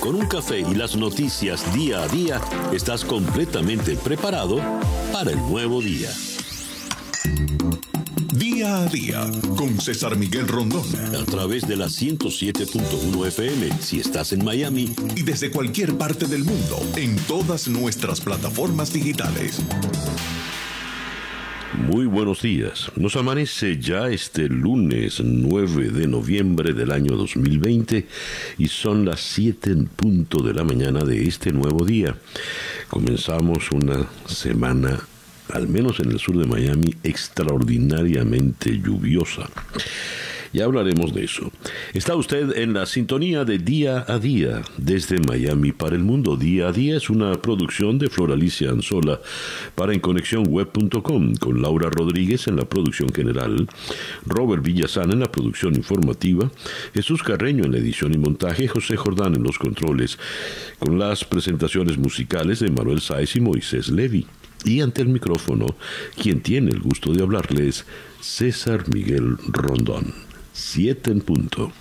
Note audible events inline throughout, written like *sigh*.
Con un café y las noticias día a día, estás completamente preparado para el nuevo día. Día a día con César Miguel Rondón. A través de la 107.1 FM si estás en Miami. Y desde cualquier parte del mundo en todas nuestras plataformas digitales. Muy buenos días. Nos amanece ya este lunes 9 de noviembre del año 2020 y son las 7 en punto de la mañana de este nuevo día. Comenzamos una semana, al menos en el sur de Miami, extraordinariamente lluviosa. Ya hablaremos de eso. Está usted en la sintonía de Día a Día desde Miami para el mundo. Día a Día es una producción de Floralicia Anzola para EnConexionWeb.com con Laura Rodríguez en la producción general, Robert Villazán en la producción informativa, Jesús Carreño en la edición y montaje, José Jordán en los controles, con las presentaciones musicales de Manuel Sáez y Moisés Levy. Y ante el micrófono, quien tiene el gusto de hablarles, César Miguel Rondón. 7 en punto.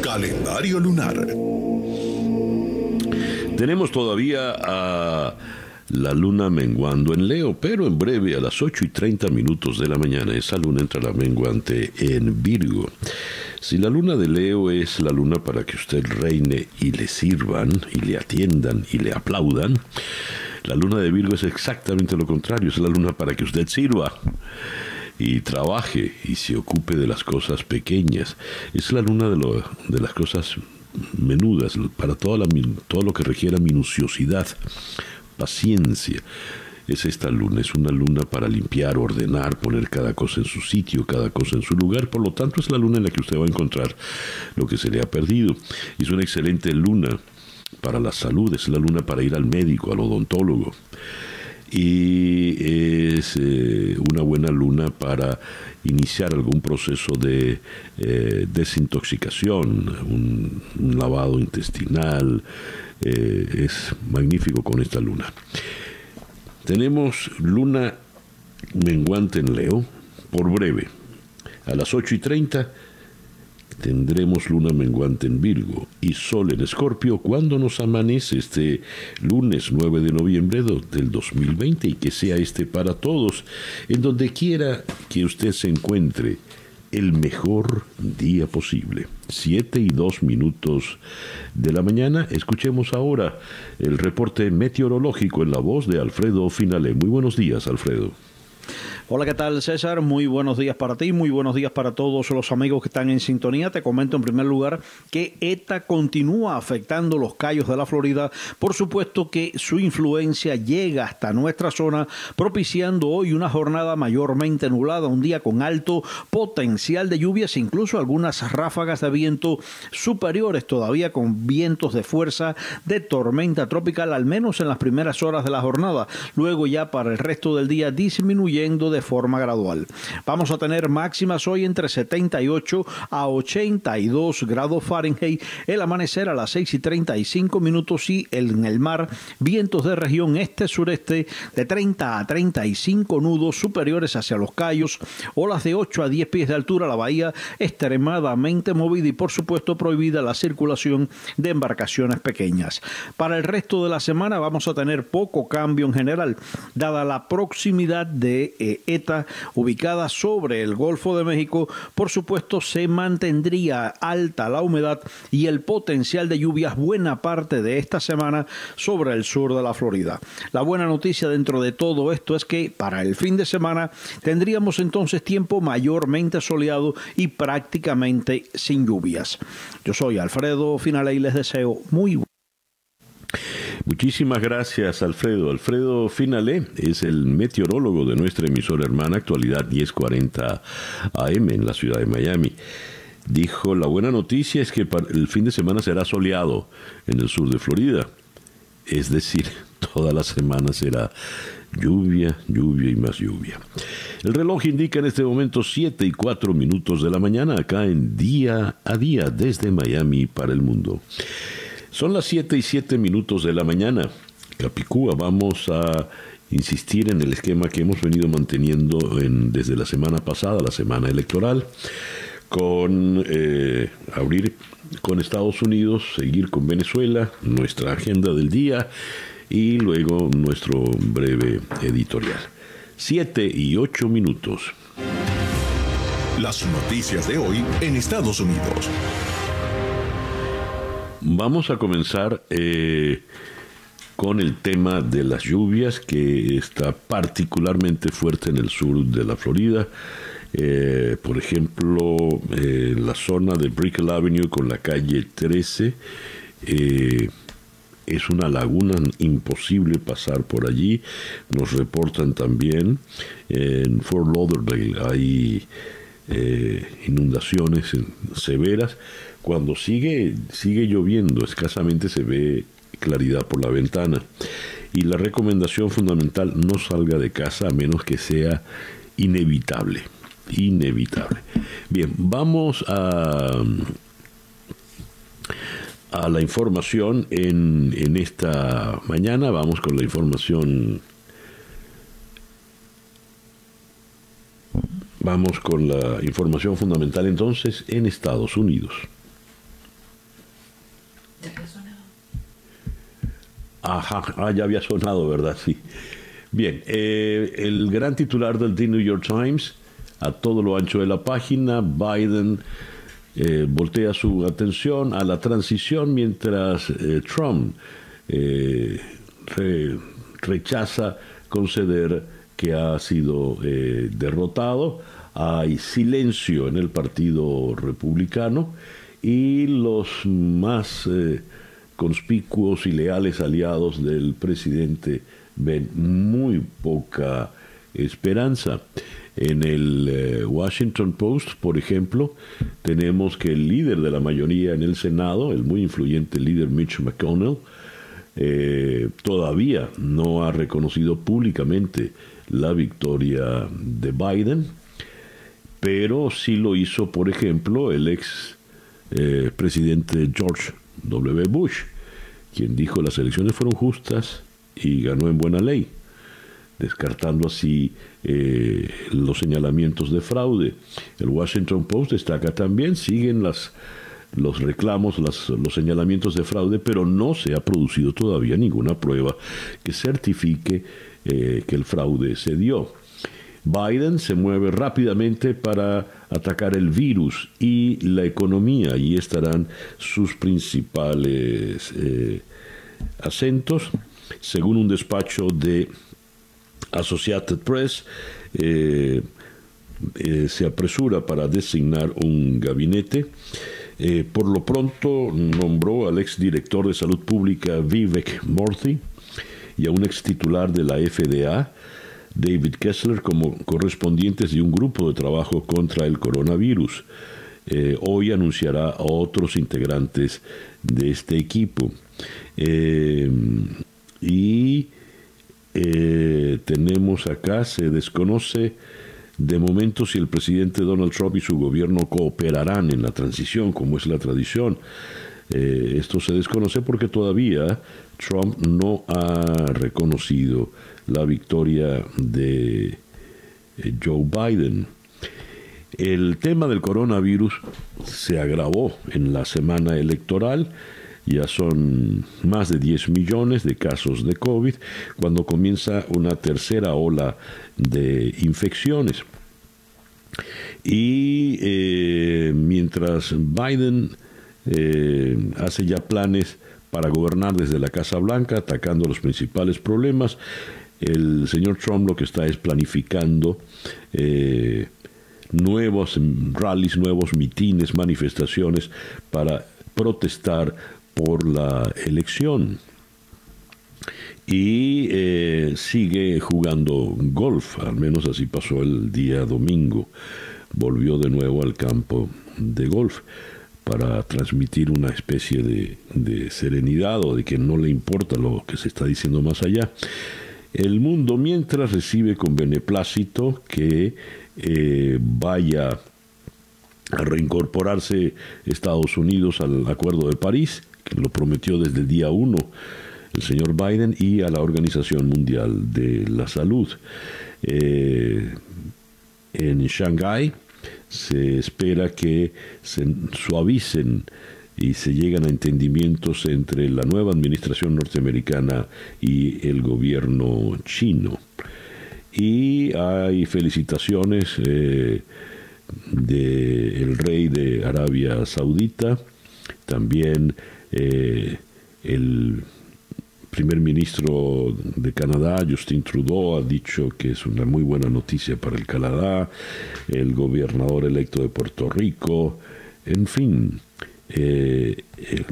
Calendario lunar. Tenemos todavía a la luna menguando en Leo, pero en breve a las 8 y 30 minutos de la mañana esa luna entrará menguante en Virgo. Si la luna de Leo es la luna para que usted reine y le sirvan y le atiendan y le aplaudan, la luna de Virgo es exactamente lo contrario, es la luna para que usted sirva y trabaje y se ocupe de las cosas pequeñas. Es la luna de, lo, de las cosas menudas, para toda la, todo lo que requiera minuciosidad, paciencia. Es esta luna, es una luna para limpiar, ordenar, poner cada cosa en su sitio, cada cosa en su lugar. Por lo tanto, es la luna en la que usted va a encontrar lo que se le ha perdido. Es una excelente luna para la salud, es la luna para ir al médico, al odontólogo y es eh, una buena luna para iniciar algún proceso de eh, desintoxicación, un, lavado intestinal, eh, es magnífico con esta luna. Tenemos luna menguante en Leo, por breve, a las 8 y 30 tendremos luna menguante en Virgo y sol en Escorpio cuando nos amanece este lunes 9 de noviembre del 2020 y que sea este para todos, en donde quiera que usted se encuentre el mejor día posible. Siete y dos minutos de la mañana. Escuchemos ahora el reporte meteorológico en la voz de Alfredo Finale. Muy buenos días, Alfredo. Hola, ¿qué tal César? Muy buenos días para ti, muy buenos días para todos los amigos que están en sintonía. Te comento en primer lugar que ETA continúa afectando los callos de la Florida. Por supuesto que su influencia llega hasta nuestra zona, propiciando hoy una jornada mayormente nublada, un día con alto potencial de lluvias, incluso algunas ráfagas de viento superiores todavía con vientos de fuerza de tormenta tropical, al menos en las primeras horas de la jornada. Luego ya para el resto del día de forma gradual. Vamos a tener máximas hoy entre 78 a 82 grados Fahrenheit, el amanecer a las 6 y 35 minutos y en el mar vientos de región este-sureste de 30 a 35 nudos superiores hacia los callos, olas de 8 a 10 pies de altura, la bahía extremadamente movida y por supuesto prohibida la circulación de embarcaciones pequeñas. Para el resto de la semana vamos a tener poco cambio en general, dada la proximidad de eh, ETA, ubicada sobre el Golfo de México, por supuesto se mantendría alta la humedad y el potencial de lluvias buena parte de esta semana sobre el sur de la Florida. La buena noticia dentro de todo esto es que para el fin de semana tendríamos entonces tiempo mayormente soleado y prácticamente sin lluvias. Yo soy Alfredo Finale y les deseo muy Muchísimas gracias, Alfredo. Alfredo Finale es el meteorólogo de nuestra emisora hermana Actualidad 1040 AM en la ciudad de Miami. Dijo, la buena noticia es que el fin de semana será soleado en el sur de Florida. Es decir, *laughs* toda la semana será lluvia, lluvia y más lluvia. El reloj indica en este momento 7 y 4 minutos de la mañana acá en día a día desde Miami para el mundo. Son las 7 y 7 minutos de la mañana. Capicúa, vamos a insistir en el esquema que hemos venido manteniendo desde la semana pasada, la semana electoral, con eh, abrir con Estados Unidos, seguir con Venezuela, nuestra agenda del día y luego nuestro breve editorial. Siete y ocho minutos. Las noticias de hoy en Estados Unidos. Vamos a comenzar eh, con el tema de las lluvias que está particularmente fuerte en el sur de la Florida. Eh, por ejemplo, eh, la zona de Brickell Avenue con la calle 13 es una laguna imposible pasar por allí. Nos reportan también en Fort Lauderdale hay inundaciones severas cuando sigue, sigue lloviendo, escasamente se ve claridad por la ventana. Y la recomendación fundamental, no salga de casa a menos que sea inevitable. Inevitable. Bien, vamos a, a la información en, en esta mañana. Vamos con la información. Vamos con la información fundamental entonces en Estados Unidos. Ajá, ah, ya había sonado, ¿verdad? Sí. Bien, eh, el gran titular del The New York Times, a todo lo ancho de la página, Biden eh, voltea su atención a la transición mientras eh, Trump rechaza conceder que ha sido derrotado. Hay silencio en el Partido Republicano y los más conspicuos y leales aliados del presidente ven muy poca esperanza. En el eh, Washington Post, por ejemplo, tenemos que el líder de la mayoría en el Senado, el muy influyente líder Mitch McConnell, eh, todavía no ha reconocido públicamente la victoria de Biden, pero sí lo hizo, por ejemplo, el ex eh, presidente George W. Bush, quien dijo las elecciones fueron justas y ganó en buena ley, descartando así eh, los señalamientos de fraude. El Washington Post destaca también, siguen las, los reclamos, los señalamientos de fraude, pero no se ha producido todavía ninguna prueba que certifique eh, que el fraude se dio. Biden se mueve rápidamente para atacar el virus y la economía. y estarán sus principales eh, acentos. Según un despacho de Associated Press, eh, eh, se apresura para designar un gabinete. por lo pronto nombró al exdirector de salud pública Vivek Murthy y a un ex titular de la FDA, David Kessler como correspondientes de un grupo de trabajo contra el coronavirus. Eh, hoy anunciará a otros integrantes de este equipo. Eh, y eh, tenemos acá, se desconoce de momento si el presidente Donald Trump y su gobierno cooperarán en la transición, como es la tradición. esto se desconoce porque todavía Trump no ha reconocido la victoria de eh, Joe Biden. El tema del coronavirus se agravó en la semana electoral. Ya son más de 10 millones de casos de COVID cuando comienza una tercera ola de infecciones. Y eh, mientras Biden eh, hace ya planes para gobernar desde la Casa Blanca, atacando los principales problemas, el señor Trump lo que está es planificando eh, nuevos rallies, nuevos mitines, manifestaciones para protestar por la elección. Y eh, sigue jugando golf, al menos así pasó el día domingo. Volvió de nuevo al campo de golf para transmitir una especie de, de serenidad o de que no le importa lo que se está diciendo más allá el mundo mientras recibe con beneplácito que eh, vaya a reincorporarse Estados Unidos al Acuerdo de París, que lo prometió desde el día 1 el señor Biden, y a la Organización Mundial de la Salud. Eh, en Shanghái se espera que se suavicen y se lleguen a entendimientos entre la nueva administración norteamericana y el gobierno chino. Y hay felicitaciones eh, del rey de Arabia Saudita, también eh, el primer ministro de Canadá, Justin Trudeau, ha dicho que es una muy buena noticia para el Canadá, el gobernador electo de Puerto Rico, en fin, eh, eh,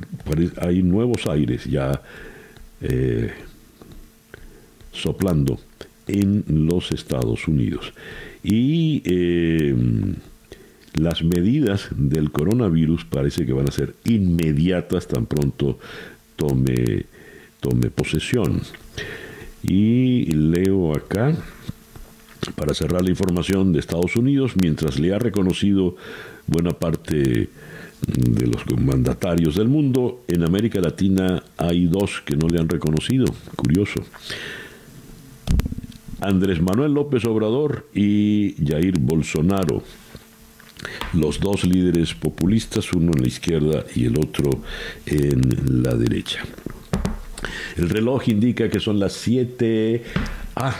hay nuevos aires ya eh, soplando en los Estados Unidos. Y las medidas del coronavirus parece que van a ser inmediatas tan pronto tome, tome posesión. Y leo acá, para cerrar la información de Estados Unidos, mientras le ha reconocido buena parte de los mandatarios del mundo. En América Latina hay dos que no le han reconocido. Curioso. Andrés Manuel López Obrador y Jair Bolsonaro. Los dos líderes populistas, uno en la izquierda y el otro en la derecha. El reloj indica que son las 7. Ah,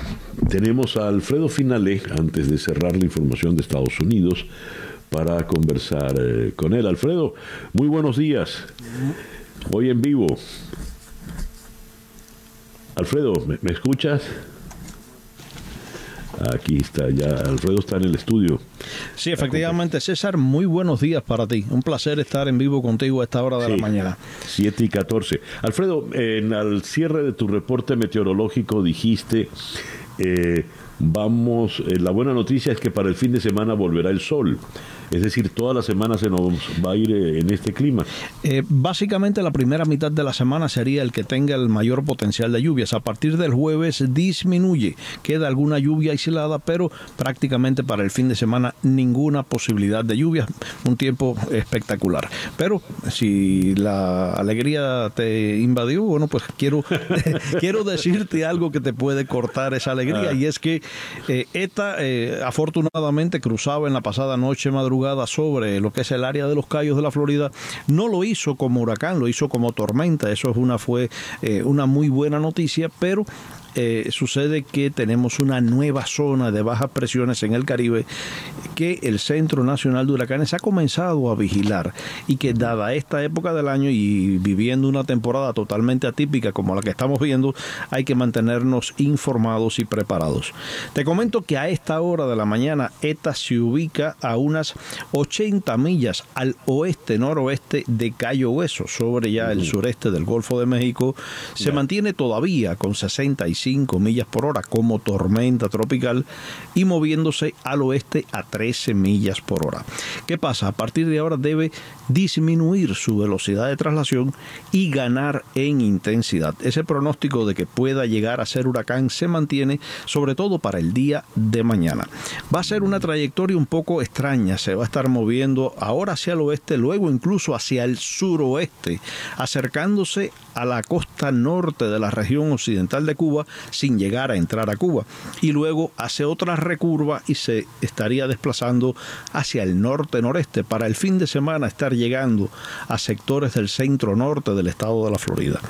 tenemos a Alfredo Finale, antes de cerrar la información de Estados Unidos, para conversar eh, con él. Alfredo, muy buenos días. Hoy en vivo. Alfredo, ¿me, escuchas? Aquí está, ya Alfredo está en el estudio. Sí, efectivamente, César, muy buenos días para ti. Un placer estar en vivo contigo a esta hora de la mañana. 7 y 14. Alfredo, en al cierre de tu reporte meteorológico dijiste, eh, vamos, eh, la buena noticia es que para el fin de semana volverá el sol. Es decir, toda la semana se nos va a ir eh, en este clima. Eh, básicamente la primera mitad de la semana sería el que tenga el mayor potencial de lluvias. A partir del jueves disminuye, queda alguna lluvia aislada, pero prácticamente para el fin de semana ninguna posibilidad de lluvia. Un tiempo espectacular. Pero si la alegría te invadió, bueno, pues quiero, *laughs* quiero decirte algo que te puede cortar esa alegría ah. y es que eh, ETA afortunadamente cruzaba en la pasada noche madrugada sobre lo que es el área de los Cayos de la Florida, no lo hizo como huracán, lo hizo como tormenta. Eso es una fue eh, una muy buena noticia, pero eh, sucede que tenemos una nueva zona de bajas presiones en el Caribe que el Centro Nacional de Huracanes ha comenzado a vigilar y que dada esta época del año y viviendo una temporada totalmente atípica como la que estamos viendo, hay que mantenernos informados y preparados. Te comento que a esta hora de la mañana ETA se ubica a unas 80 millas al oeste noroeste de Cayo Hueso, sobre ya el sureste del Golfo de México. Se mantiene todavía con 65 millas por hora como tormenta tropical y moviéndose al oeste a 13 millas por hora. ¿Qué pasa? A partir de ahora debe disminuir su velocidad de traslación y ganar en intensidad. Ese pronóstico de que pueda llegar a ser huracán se mantiene sobre todo para el día de mañana. Va a ser una trayectoria un poco extraña, se va a estar moviendo ahora hacia el oeste, luego incluso hacia el suroeste, acercándose a la costa norte de la región occidental de Cuba sin llegar a entrar a Cuba. Y luego hace otra recurva y se estaría desplazando hacia el norte-noreste para el fin de semana estar llegando a sectores del centro norte del estado de la Florida.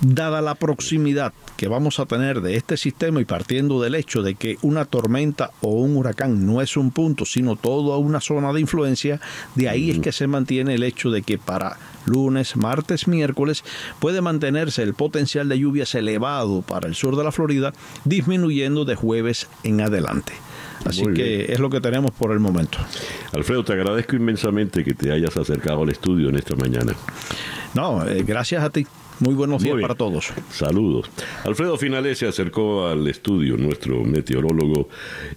Dada la proximidad que vamos a tener de este sistema y partiendo del hecho de que una tormenta o un huracán no es un punto, sino toda una zona de influencia, de ahí es que se mantiene el hecho de que para lunes, martes, miércoles puede mantenerse el potencial de lluvias elevado para el sur de la Florida, disminuyendo de jueves en adelante. Así que es lo que tenemos por el momento. Alfredo, te agradezco inmensamente que te hayas acercado al estudio en esta mañana. No, eh, gracias a ti. Muy buenos días para todos. Saludos. Alfredo Finales se acercó al estudio, nuestro meteorólogo,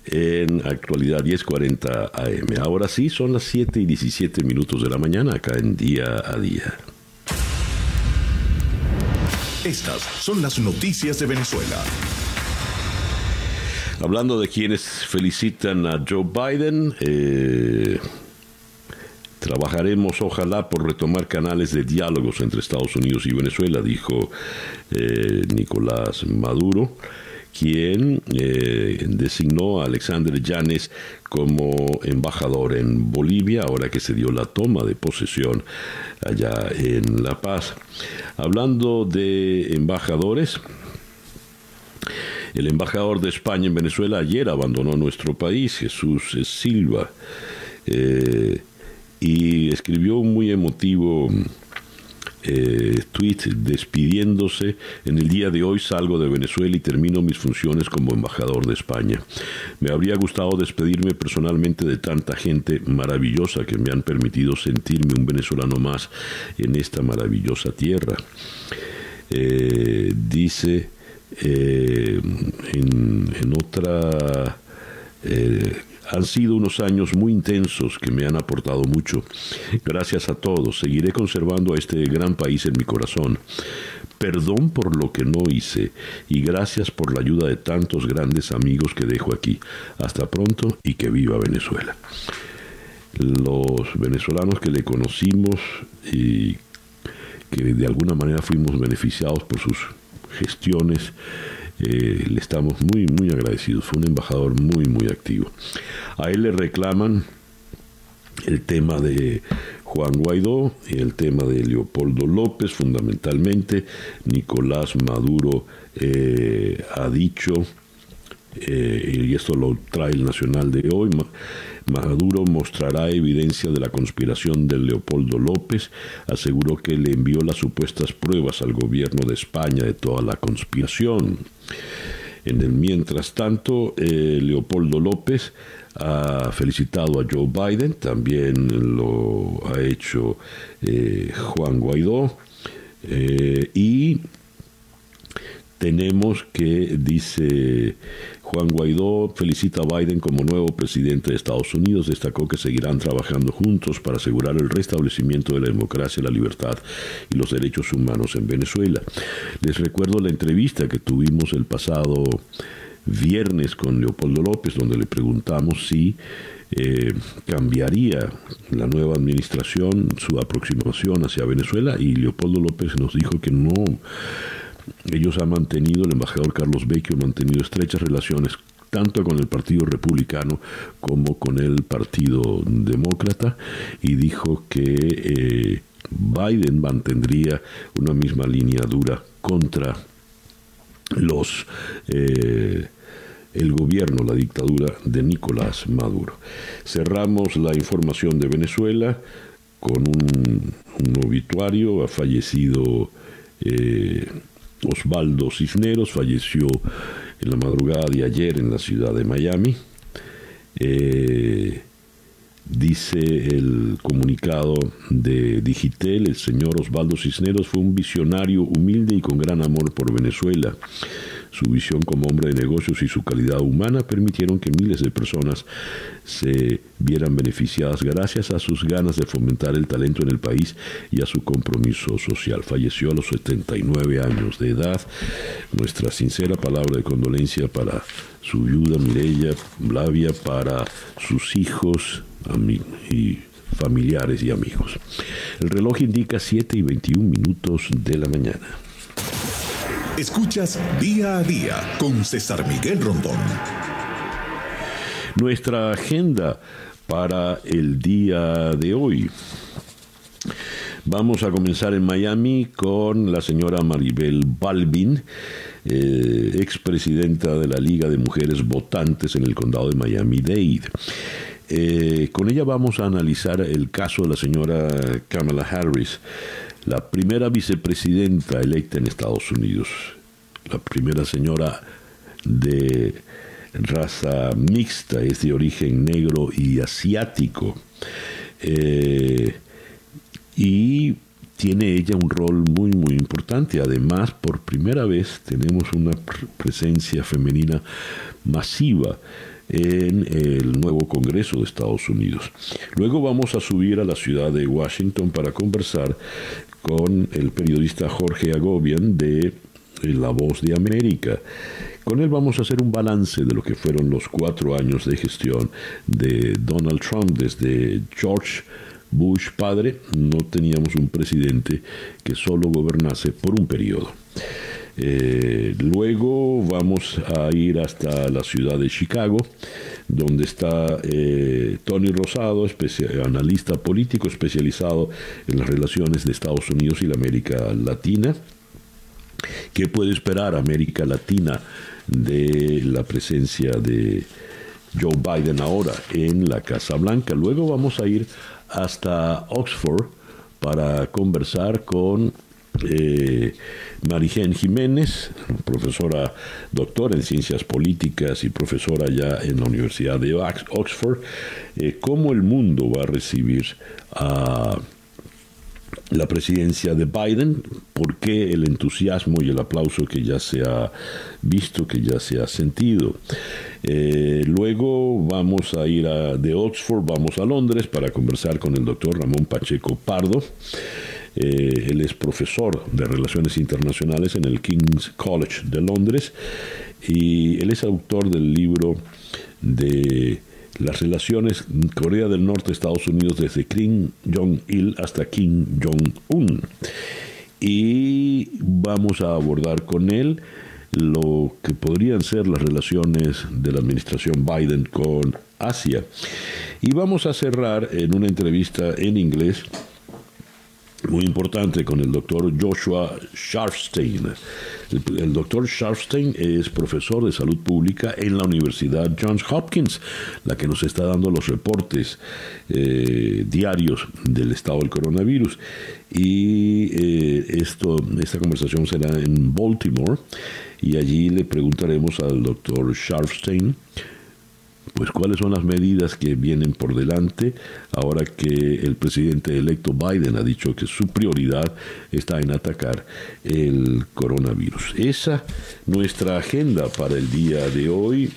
en actualidad 10:40 AM. Ahora sí, son las 7 y 17 minutos de la mañana, acá en Día a Día. Estas son las noticias de Venezuela. Hablando de quienes felicitan a Joe Biden, eh, trabajaremos ojalá por retomar canales de diálogos entre Estados Unidos y Venezuela, dijo eh, Nicolás Maduro quien eh, designó a Alexander Yanes como embajador en Bolivia, ahora que se dio la toma de posesión allá en La Paz. Hablando de embajadores, el embajador de España en Venezuela ayer abandonó nuestro país, Jesús Silva, eh, y escribió un muy emotivo eh, despidiéndose. En el día de hoy salgo de Venezuela y termino mis funciones como embajador de España. Me habría gustado despedirme personalmente de tanta gente maravillosa que me han permitido sentirme un venezolano más en esta maravillosa tierra. Eh, dice eh, en, otra han sido unos años muy intensos que me han aportado mucho. Gracias a todos. Seguiré conservando a este gran país en mi corazón. Perdón por lo que no hice y gracias por la ayuda de tantos grandes amigos que dejo aquí. Hasta pronto y que viva Venezuela. Los venezolanos que le conocimos y que de alguna manera fuimos beneficiados por sus gestiones, eh, le estamos muy, muy agradecidos. Fue un embajador muy, muy activo. A él le reclaman el tema de Juan Guaidó y el tema de Leopoldo López, fundamentalmente. Nicolás Maduro eh, ha dicho, eh, y esto lo trae el Nacional de hoy, Maduro mostrará evidencia de la conspiración de Leopoldo López, aseguró que le envió las supuestas pruebas al gobierno de España de toda la conspiración. En el mientras tanto, eh, Leopoldo López ha felicitado a Joe Biden, también lo ha hecho eh, Juan Guaidó, eh, y tenemos que, dice Juan Guaidó, felicita a Biden como nuevo presidente de Estados Unidos, destacó que seguirán trabajando juntos para asegurar el restablecimiento de la democracia, la libertad y los derechos humanos en Venezuela. Les recuerdo la entrevista que tuvimos el pasado viernes con Leopoldo López, donde le preguntamos si eh, cambiaría la nueva administración su aproximación hacia Venezuela y Leopoldo López nos dijo que no ellos han mantenido, el embajador Carlos Vecchio ha mantenido estrechas relaciones tanto con el Partido Republicano como con el Partido Demócrata y dijo que eh, Biden mantendría una misma línea dura contra los eh, el gobierno, la dictadura de Nicolás Maduro. Cerramos la información de Venezuela con un, obituario, ha fallecido eh, Osvaldo Cisneros falleció en la madrugada de ayer en la ciudad de Miami. Eh, dice el comunicado de Digitel, el señor Osvaldo Cisneros fue un visionario humilde y con gran amor por Venezuela. Su visión como hombre de negocios y su calidad humana permitieron que miles de personas se vieran beneficiadas gracias a sus ganas de fomentar el talento en el país y a su compromiso social. Falleció a los 79 años de edad. Nuestra sincera palabra de condolencia para su viuda Mireya Blavia, para sus hijos y familiares y amigos. El reloj indica 7 y 21 minutos de la mañana. Escuchas día a día con César Miguel Rondón. Nuestra agenda para el día de hoy. Vamos a comenzar en Miami con la señora Maribel Balvin, eh, expresidenta de la Liga de Mujeres Votantes en el condado de Miami-Dade. Eh, con ella vamos a analizar el caso de la señora Kamala Harris, la primera vicepresidenta electa en Estados Unidos, la primera señora de raza mixta, es de origen negro y asiático. Eh, y tiene ella un rol muy, muy importante. Además, por primera vez tenemos una presencia femenina masiva en el nuevo Congreso de Estados Unidos. Luego vamos a subir a la ciudad de Washington para conversar con el periodista Jorge Agobian de La Voz de América. Con él vamos a hacer un balance de lo que fueron los cuatro años de gestión de Donald Trump desde George Bush padre. No teníamos un presidente que solo gobernase por un periodo. Eh, luego vamos a ir hasta la ciudad de Chicago, donde está eh, Tony Rosado, analista político especializado en las relaciones de Estados Unidos y la América Latina. ¿Qué puede esperar América Latina de la presencia de Joe Biden ahora en la Casa Blanca? Luego vamos a ir hasta Oxford para conversar con eh, Marigen Jiménez, profesora doctora en ciencias políticas y profesora ya en la Universidad de Oxford, eh, cómo el mundo va a recibir a la presidencia de Biden, por qué el entusiasmo y el aplauso que ya se ha visto, que ya se ha sentido. Eh, luego vamos a ir a, de Oxford, vamos a Londres para conversar con el doctor Ramón Pacheco Pardo. Eh, él es profesor de Relaciones Internacionales en el King's College de Londres y él es autor del libro de las relaciones Corea del Norte, Estados Unidos, desde Kim Jong-il hasta Kim Jong-un. Y vamos a abordar con él lo que podrían ser las relaciones de la administración Biden con Asia. Y vamos a cerrar en una entrevista en inglés muy importante con el doctor Joshua Sharfstein. El, doctor Sharfstein es profesor de salud pública en la Universidad Johns Hopkins, la que nos está dando los reportes eh, diarios del estado del coronavirus. Y eh, esto, esta conversación será en Baltimore y allí le preguntaremos al doctor Sharfstein pues cuáles son las medidas que vienen por delante ahora que el presidente electo Biden ha dicho que su prioridad está en atacar el coronavirus. Esa nuestra agenda para el día de hoy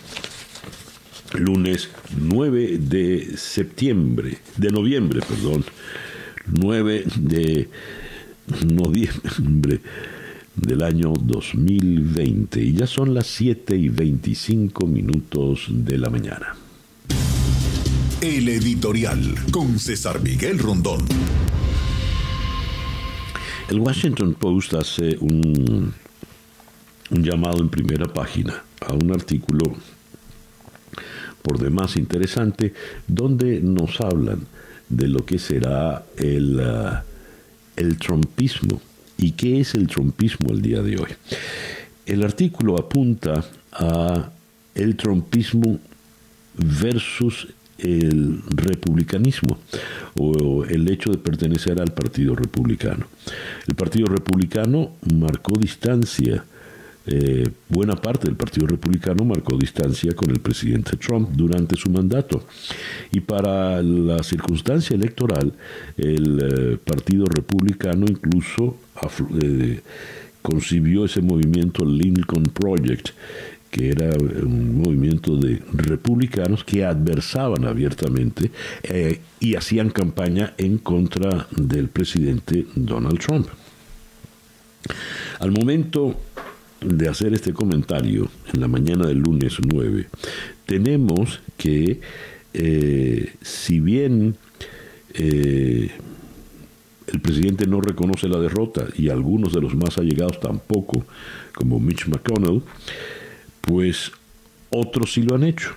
lunes 9 de septiembre, de noviembre, perdón, 9 de noviembre del año 2020 y ya son las 7 y 25 minutos de la mañana. El editorial con César Miguel Rondón. El Washington Post hace un, un llamado en primera página a un artículo por demás interesante donde nos hablan de lo que será el, uh, el trumpismo ¿Y qué es el trompismo el día de hoy? El artículo apunta a el trompismo versus el republicanismo o el hecho de pertenecer al Partido Republicano. El Partido Republicano marcó distancia eh, buena parte del Partido Republicano marcó distancia con el presidente Trump durante su mandato. Y para la circunstancia electoral, el eh, Partido Republicano incluso eh, concibió ese movimiento Lincoln Project, que era un movimiento de republicanos que adversaban abiertamente y hacían campaña en contra del presidente Donald Trump. Al momento de hacer este comentario en la mañana del lunes 9, tenemos que, eh, si bien eh, el presidente no reconoce la derrota y algunos de los más allegados tampoco, como Mitch McConnell, pues otros sí lo han hecho.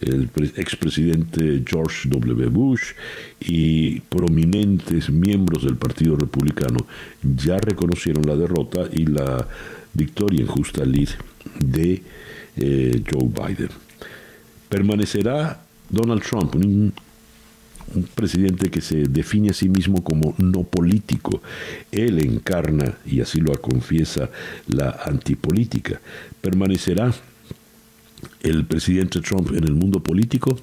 El expresidente George W. Bush y prominentes miembros del Partido Republicano ya reconocieron la derrota y la victoria en justa lid de eh, Joe Biden. Permanecerá Donald Trump, un, presidente que se define a sí mismo como no político. Él encarna, y así lo confiesa, la antipolítica. ¿Permanecerá el presidente Trump en el mundo político?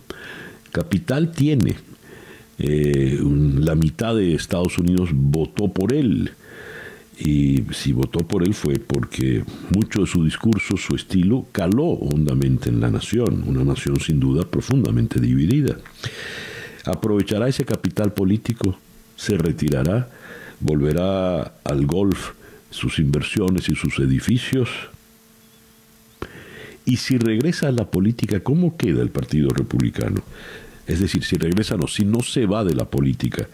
Capital tiene. Eh, la mitad de Estados Unidos votó por él y si votó por él fue porque mucho de su discurso, su estilo, caló hondamente en la nación, una nación sin duda profundamente dividida. Aprovechará ese capital político, se retirará, volverá al golf sus inversiones y sus edificios. Y si regresa a la política, ¿cómo queda el Partido Republicano? Es decir, si regresa, no, si no se va de la política,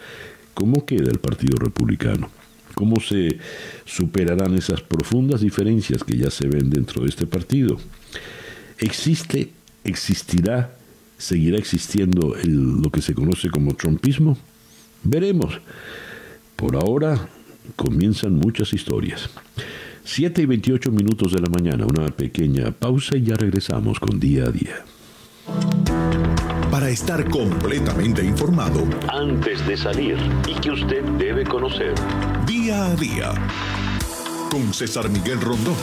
¿cómo queda el Partido Republicano? ¿Cómo se superarán esas profundas diferencias que ya se ven dentro de este partido? ¿Existe, existirá, seguirá existiendo lo que se conoce como trumpismo? Veremos. Por ahora comienzan muchas historias. 7 y 28 minutos de la mañana, una pequeña pausa y ya regresamos con día a día. Para estar completamente informado, antes de salir y que usted debe conocer, día a día, con César Miguel Rondón.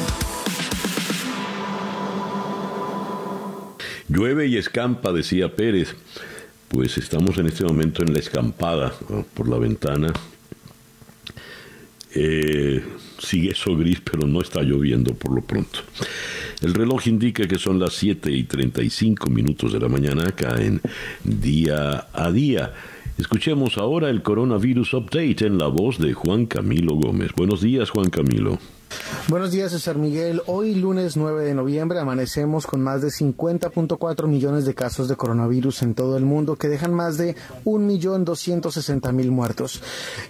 Llueve y escampa, decía Pérez. Pues estamos en este momento en la escampada por la ventana. Eh, sigue eso gris, pero no está lloviendo por lo pronto. El reloj indica que son las 7 y 35 minutos de la mañana acá en día a día. Escuchemos ahora el coronavirus update en la voz de Juan Camilo Gómez. Buenos días, Juan Camilo. Buenos días, César Miguel. Hoy, lunes 9 de noviembre, amanecemos con más de 50.4 millones de casos de coronavirus en todo el mundo, que dejan más de 1.260.000 muertos.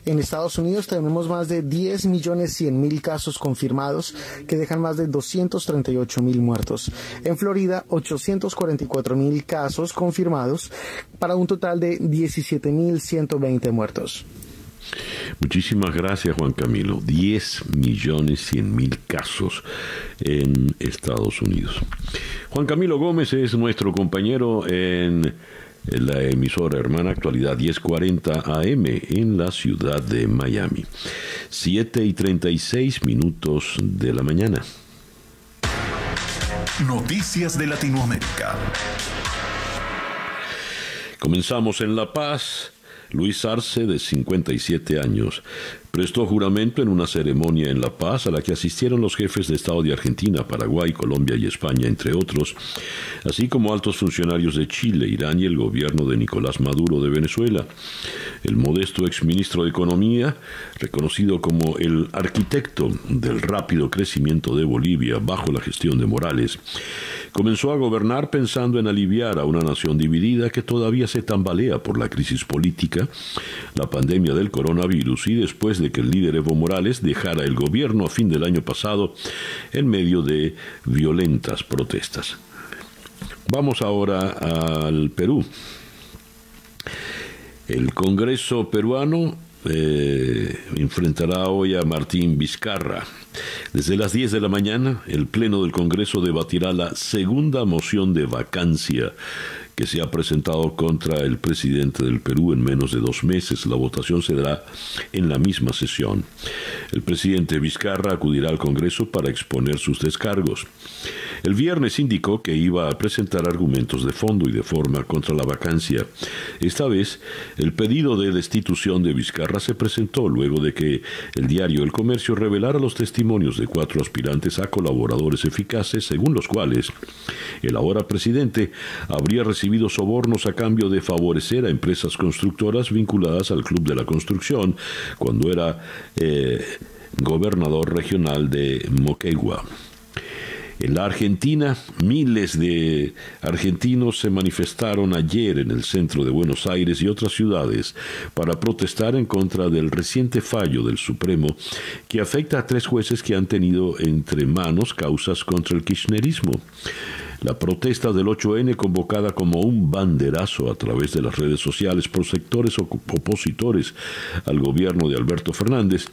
En Estados Unidos tenemos más de 10 millones mil casos confirmados, que dejan más de 238.000 muertos. En Florida, 844.000 casos confirmados, para un total de 17.120 muertos. Muchísimas gracias, Juan Camilo. 10 millones 100 mil casos en Estados Unidos. Juan Camilo Gómez es nuestro compañero en la emisora hermana actualidad 1040 AM en la ciudad de Miami. 7 y 36 minutos de la mañana. Noticias de Latinoamérica. Comenzamos en La Paz. Luis Arce, de 57 años, prestó juramento en una ceremonia en La Paz a la que asistieron los jefes de Estado de Argentina, Paraguay, Colombia y España, entre otros, así como altos funcionarios de Chile, Irán y el gobierno de Nicolás Maduro de Venezuela. El modesto exministro de Economía, reconocido como el arquitecto del rápido crecimiento de Bolivia bajo la gestión de Morales, comenzó a gobernar pensando en aliviar a una nación dividida que todavía se tambalea por la crisis política, la pandemia del coronavirus y después de que el líder Evo Morales dejara el gobierno a fin del año pasado en medio de violentas protestas. Vamos ahora al Perú. El Congreso peruano eh, enfrentará hoy a Martín Vizcarra. Desde las 10 de la mañana, el Pleno del Congreso debatirá la segunda moción de vacancia que se ha presentado contra el presidente del Perú en menos de dos meses. La votación se dará en la misma sesión. El presidente Vizcarra acudirá al Congreso para exponer sus descargos. El viernes indicó que iba a presentar argumentos de fondo y de forma contra la vacancia. Esta vez, el pedido de destitución de Vizcarra se presentó luego de que el diario El Comercio revelara los testimonios de cuatro aspirantes a colaboradores eficaces, según los cuales el ahora presidente habría recibido sobornos a cambio de favorecer a empresas constructoras vinculadas al Club de la Construcción cuando era eh, gobernador regional de Moquegua. En la Argentina, miles de argentinos se manifestaron ayer en el centro de Buenos Aires y otras ciudades para protestar en contra del reciente fallo del Supremo que afecta a tres jueces que han tenido entre manos causas contra el kirchnerismo. La protesta del 8N, convocada como un banderazo a través de las redes sociales por sectores opositores al gobierno de Alberto Fernández,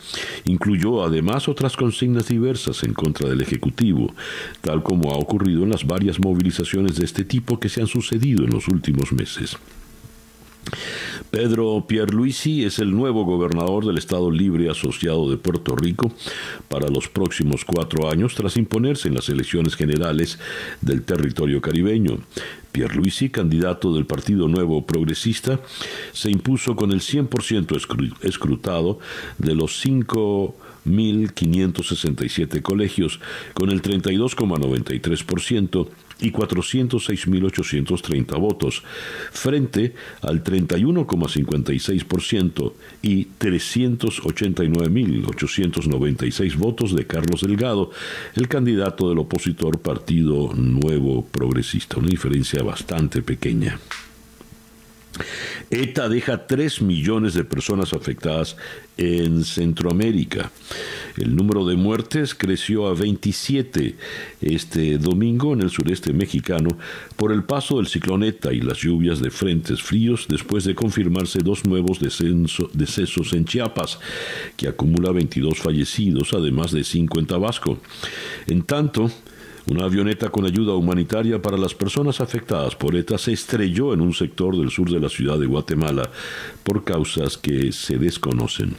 incluyó además otras consignas diversas en contra del Ejecutivo, tal como ha ocurrido en las varias movilizaciones de este tipo que se han sucedido en los últimos meses. Pedro Pierluisi es el nuevo gobernador del Estado Libre Asociado de Puerto Rico para los próximos cuatro años tras imponerse en las elecciones generales del territorio caribeño. Pierluisi, candidato del Partido Nuevo Progresista, se impuso con el 100% escrutado de los cinco 1.567 colegios, con el 32,93% y 406.830 votos, frente al 31,56% y 389.896 votos de Carlos Delgado, el candidato del opositor Partido Nuevo Progresista, una diferencia bastante pequeña. ETA deja 3 millones de personas afectadas en Centroamérica. El número de muertes creció a 27 este domingo en el sureste mexicano por el paso del ciclón ETA y las lluvias de frentes fríos después de confirmarse dos nuevos decesos en Chiapas, que acumula 22 fallecidos, además de 5 en Tabasco. En tanto, una avioneta con ayuda humanitaria para las personas afectadas por ETA se estrelló en un sector del sur de la ciudad de Guatemala por causas que se desconocen.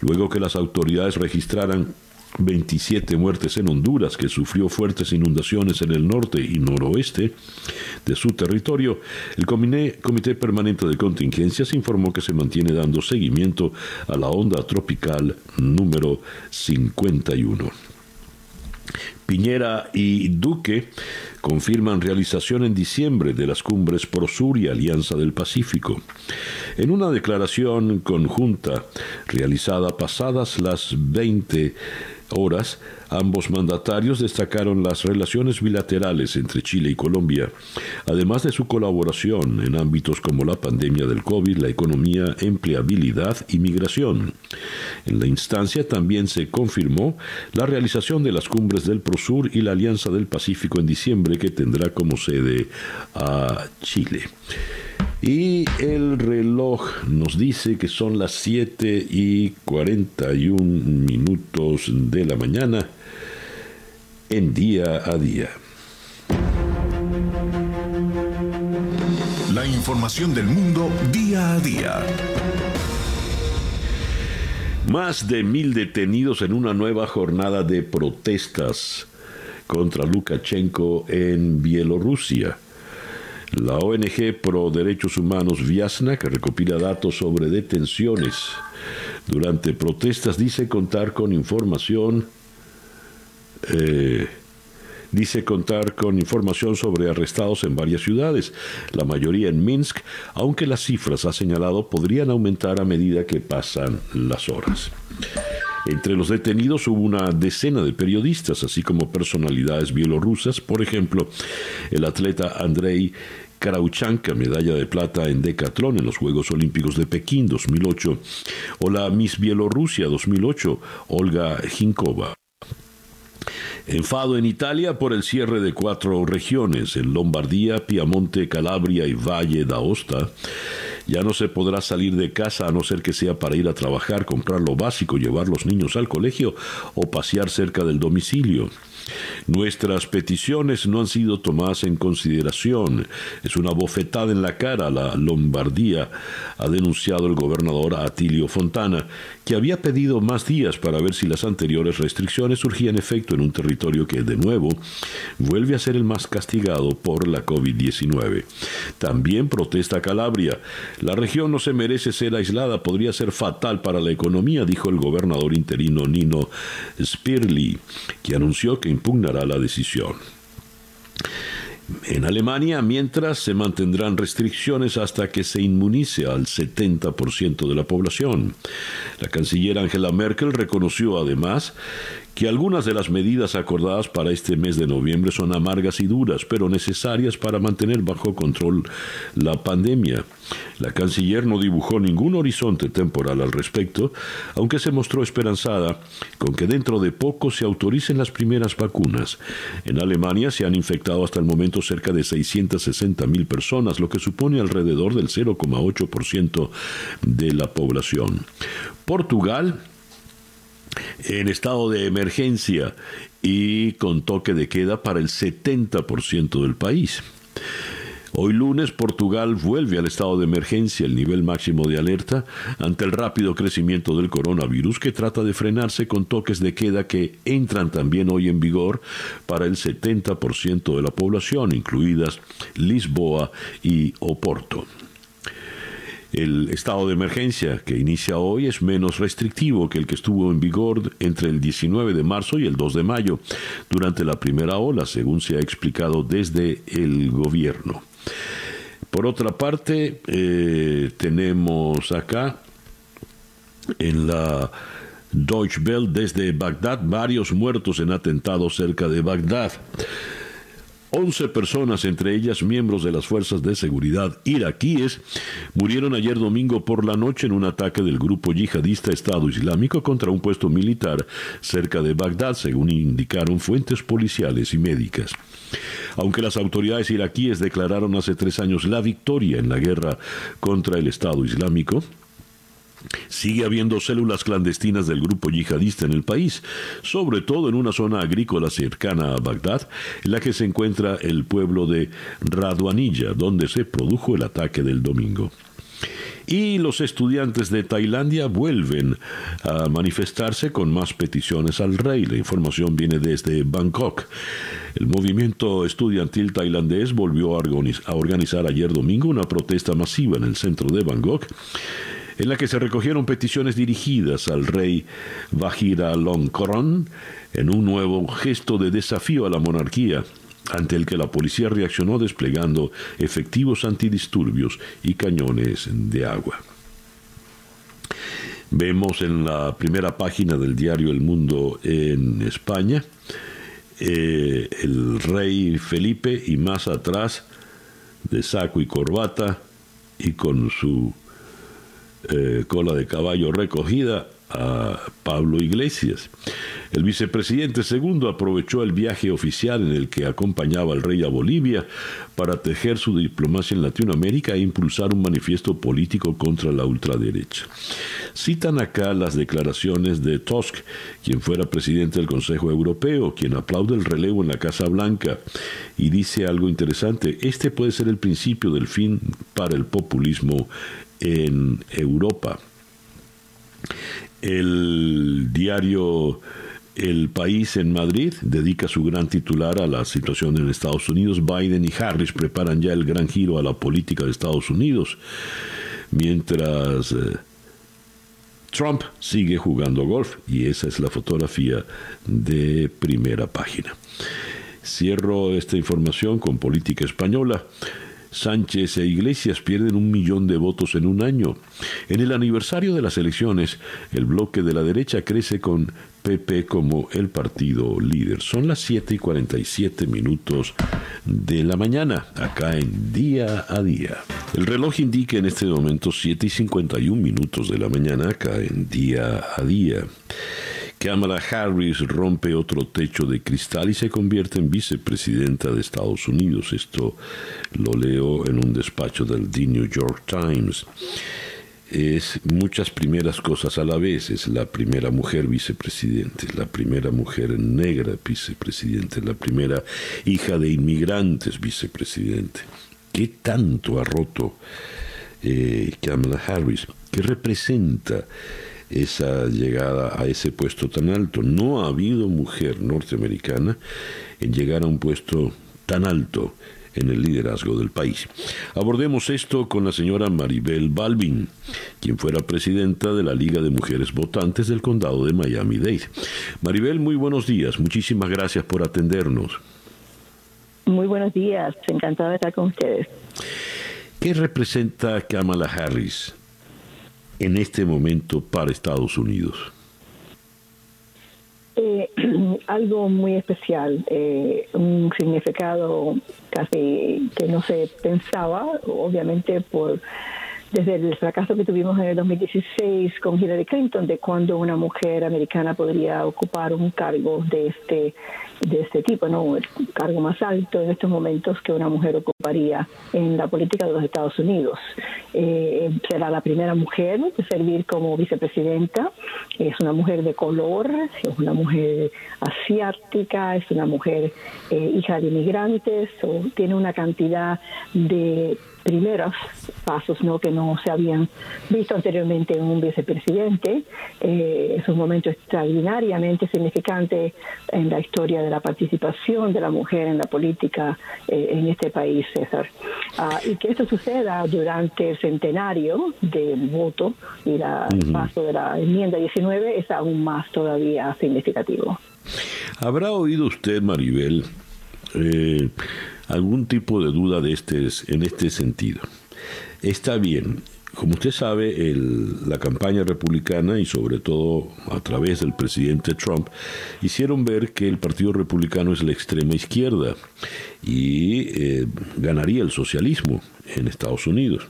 Luego que las autoridades registraran 27 muertes en Honduras, que sufrió fuertes inundaciones en el norte y noroeste de su territorio, el Comité, Permanente de Contingencias informó que se mantiene dando seguimiento a la onda tropical número 51. Piñera y Duque confirman realización en diciembre de las cumbres Prosur y Alianza del Pacífico. En una declaración conjunta realizada pasadas las 20 horas, ambos mandatarios destacaron las relaciones bilaterales entre Chile y Colombia, además de su colaboración en ámbitos como la pandemia del COVID, la economía, empleabilidad y migración. En la instancia también se confirmó la realización de las cumbres del Prosur y la Alianza del Pacífico en diciembre que tendrá como sede a Chile. Y el reloj nos dice que son las 7 y 41 minutos de la mañana en día a día. La información del mundo día a día. Más de mil detenidos en una nueva jornada de protestas contra Lukashenko en Bielorrusia. La ONG Pro Derechos Humanos Viasna, que recopila datos sobre detenciones durante protestas, dice contar con información. Eh, dice contar con información sobre arrestados en varias ciudades, la mayoría en Minsk, aunque las cifras, ha señalado, podrían aumentar a medida que pasan las horas. Entre los detenidos hubo una decena de periodistas, así como personalidades bielorrusas, por ejemplo, el atleta Andrei Karauchanka, medalla de plata en decatlón en los Juegos Olímpicos de Pekín 2008, o la Miss Bielorrusia 2008, Olga Jinkova. Enfado en Italia por el cierre de cuatro regiones, en Lombardía, Piamonte, Calabria y Valle d'Aosta. Ya no se podrá salir de casa a no ser que sea para ir a trabajar, comprar lo básico, llevar los niños al colegio o pasear cerca del domicilio. Nuestras peticiones no han sido tomadas en consideración. Es una bofetada en la cara a la Lombardía, ha denunciado el gobernador Atilio Fontana, que había pedido más días para ver si las anteriores restricciones surgían efecto en un territorio que, de nuevo, vuelve a ser el más castigado por la COVID-19. También protesta Calabria. La región no se merece ser aislada, podría ser fatal para la economía, dijo el gobernador interino Nino Spirli, que anunció que impugnará la decisión. En Alemania, mientras, se mantendrán restricciones hasta que se inmunice al 70% de la población. La canciller Angela Merkel reconoció además que algunas de las medidas acordadas para este mes de noviembre son amargas y duras, pero necesarias para mantener bajo control la pandemia. La canciller no dibujó ningún horizonte temporal al respecto, aunque se mostró esperanzada con que dentro de poco se autoricen las primeras vacunas. En Alemania se han infectado hasta el momento cerca de 660 mil personas, lo que supone alrededor del 0,8% de la población. Portugal en estado de emergencia y con toque de queda para el 70% del país. Hoy lunes Portugal vuelve al estado de emergencia, el nivel máximo de alerta, ante el rápido crecimiento del coronavirus que trata de frenarse con toques de queda que entran también hoy en vigor para el 70% de la población, incluidas Lisboa y Oporto. El estado de emergencia que inicia hoy es menos restrictivo que el que estuvo en vigor entre el 19 de marzo y el 2 de mayo durante la primera ola, según se ha explicado desde el gobierno. Por otra parte, eh, tenemos acá en la Deutsche Welle desde Bagdad varios muertos en atentados cerca de Bagdad. 11 personas, entre ellas miembros de las fuerzas de seguridad iraquíes, murieron ayer domingo por la noche en un ataque del grupo yihadista Estado Islámico contra un puesto militar cerca de Bagdad, según indicaron fuentes policiales y médicas. Aunque las autoridades iraquíes declararon hace tres años la victoria en la guerra contra el Estado Islámico, Sigue habiendo células clandestinas del grupo yihadista en el país, sobre todo en una zona agrícola cercana a Bagdad, en la que se encuentra el pueblo de Radwanilla, donde se produjo el ataque del domingo. Y los estudiantes de Tailandia vuelven a manifestarse con más peticiones al rey. La información viene desde Bangkok. El movimiento estudiantil tailandés volvió a organizar ayer domingo una protesta masiva en el centro de Bangkok en la que se recogieron peticiones dirigidas al rey Vajiralongkorn en un nuevo gesto de desafío a la monarquía ante el que la policía reaccionó desplegando efectivos antidisturbios y cañones de agua. Vemos en la primera página del diario El Mundo en España eh, el rey Felipe y más atrás de saco y corbata y con su eh, cola de caballo recogida a Pablo Iglesias. El vicepresidente segundo aprovechó el viaje oficial en el que acompañaba al rey a Bolivia para tejer su diplomacia en Latinoamérica e impulsar un manifiesto político contra la ultraderecha. Citan acá las declaraciones de Tusk, quien fuera presidente del Consejo Europeo, quien aplaude el relevo en la Casa Blanca y dice algo interesante, este puede ser el principio del fin para el populismo en Europa. El diario El País en Madrid dedica su gran titular a la situación en Estados Unidos. Biden y Harris preparan ya el gran giro a la política de Estados Unidos, mientras eh, Trump sigue jugando golf y esa es la fotografía de primera página. Cierro esta información con política española. Sánchez e Iglesias pierden un millón de votos en un año. En el aniversario de las elecciones, el bloque de la derecha crece con PP como el partido líder. Son las 7 y 47 minutos de la mañana, acá en Día a Día. El reloj indica en este momento 7 y 51 minutos de la mañana, acá en Día a Día. Kamala Harris rompe otro techo de cristal y se convierte en vicepresidenta de Estados Unidos. Esto lo leo en un despacho del The New York Times. Es muchas primeras cosas a la vez. Es la primera mujer vicepresidente, la primera mujer negra vicepresidente, la primera hija de inmigrantes vicepresidente. ¿Qué tanto ha roto eh, Kamala Harris? ¿Qué representa? Esa llegada a ese puesto tan alto. No ha habido mujer norteamericana en llegar a un puesto tan alto en el liderazgo del país. Abordemos esto con la señora Maribel Balvin, quien fuera presidenta de la Liga de Mujeres Votantes del Condado de Miami-Dade. Maribel, muy buenos días. Muchísimas gracias por atendernos. Muy buenos días. Encantada de estar con ustedes. ¿Qué representa Kamala Harris en este momento para Estados Unidos? Eh, *clears throat* algo muy especial, eh, un significado casi que no se pensaba, obviamente por desde el fracaso que tuvimos en el 2016 con Hillary Clinton de cuando una mujer americana podría ocupar un cargo de este de este tipo, no el cargo más alto en estos momentos que una mujer ocuparía en la política de los Estados Unidos. Eh, será la primera mujer en servir como vicepresidenta. Es una mujer de color, es una mujer asiática, es una mujer eh, hija de inmigrantes, o tiene una cantidad de primeros pasos ¿no? que no se habían visto anteriormente en un vicepresidente. Eh, es un momento extraordinariamente significante en la historia de la participación de la mujer en la política eh, en este país, César. Ah, y que esto suceda durante el centenario del voto y la, el paso de la enmienda 19 es aún más todavía significativo. ¿Habrá oído usted, Maribel, eh, algún tipo de duda de este, en este sentido. Está bien, como usted sabe, la campaña republicana y sobre todo a través del presidente Trump hicieron ver que el Partido Republicano es la extrema izquierda y eh, ganaría el socialismo en Estados Unidos.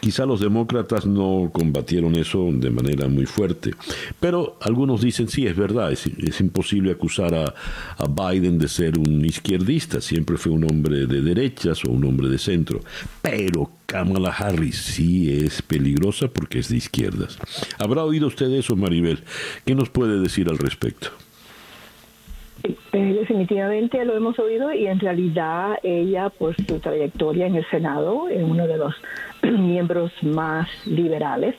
Quizá los demócratas no combatieron eso de manera muy fuerte, pero algunos dicen sí, es verdad, es, imposible acusar a, a, Biden de ser un izquierdista, siempre fue un hombre de derechas o un hombre de centro, pero Kamala Harris sí es peligrosa porque es de izquierdas. ¿Habrá oído usted eso, Maribel? ¿Qué nos puede decir al respecto? Eh, definitivamente lo hemos oído y en realidad ella por su trayectoria en el Senado es uno de los *clears throat* miembros más liberales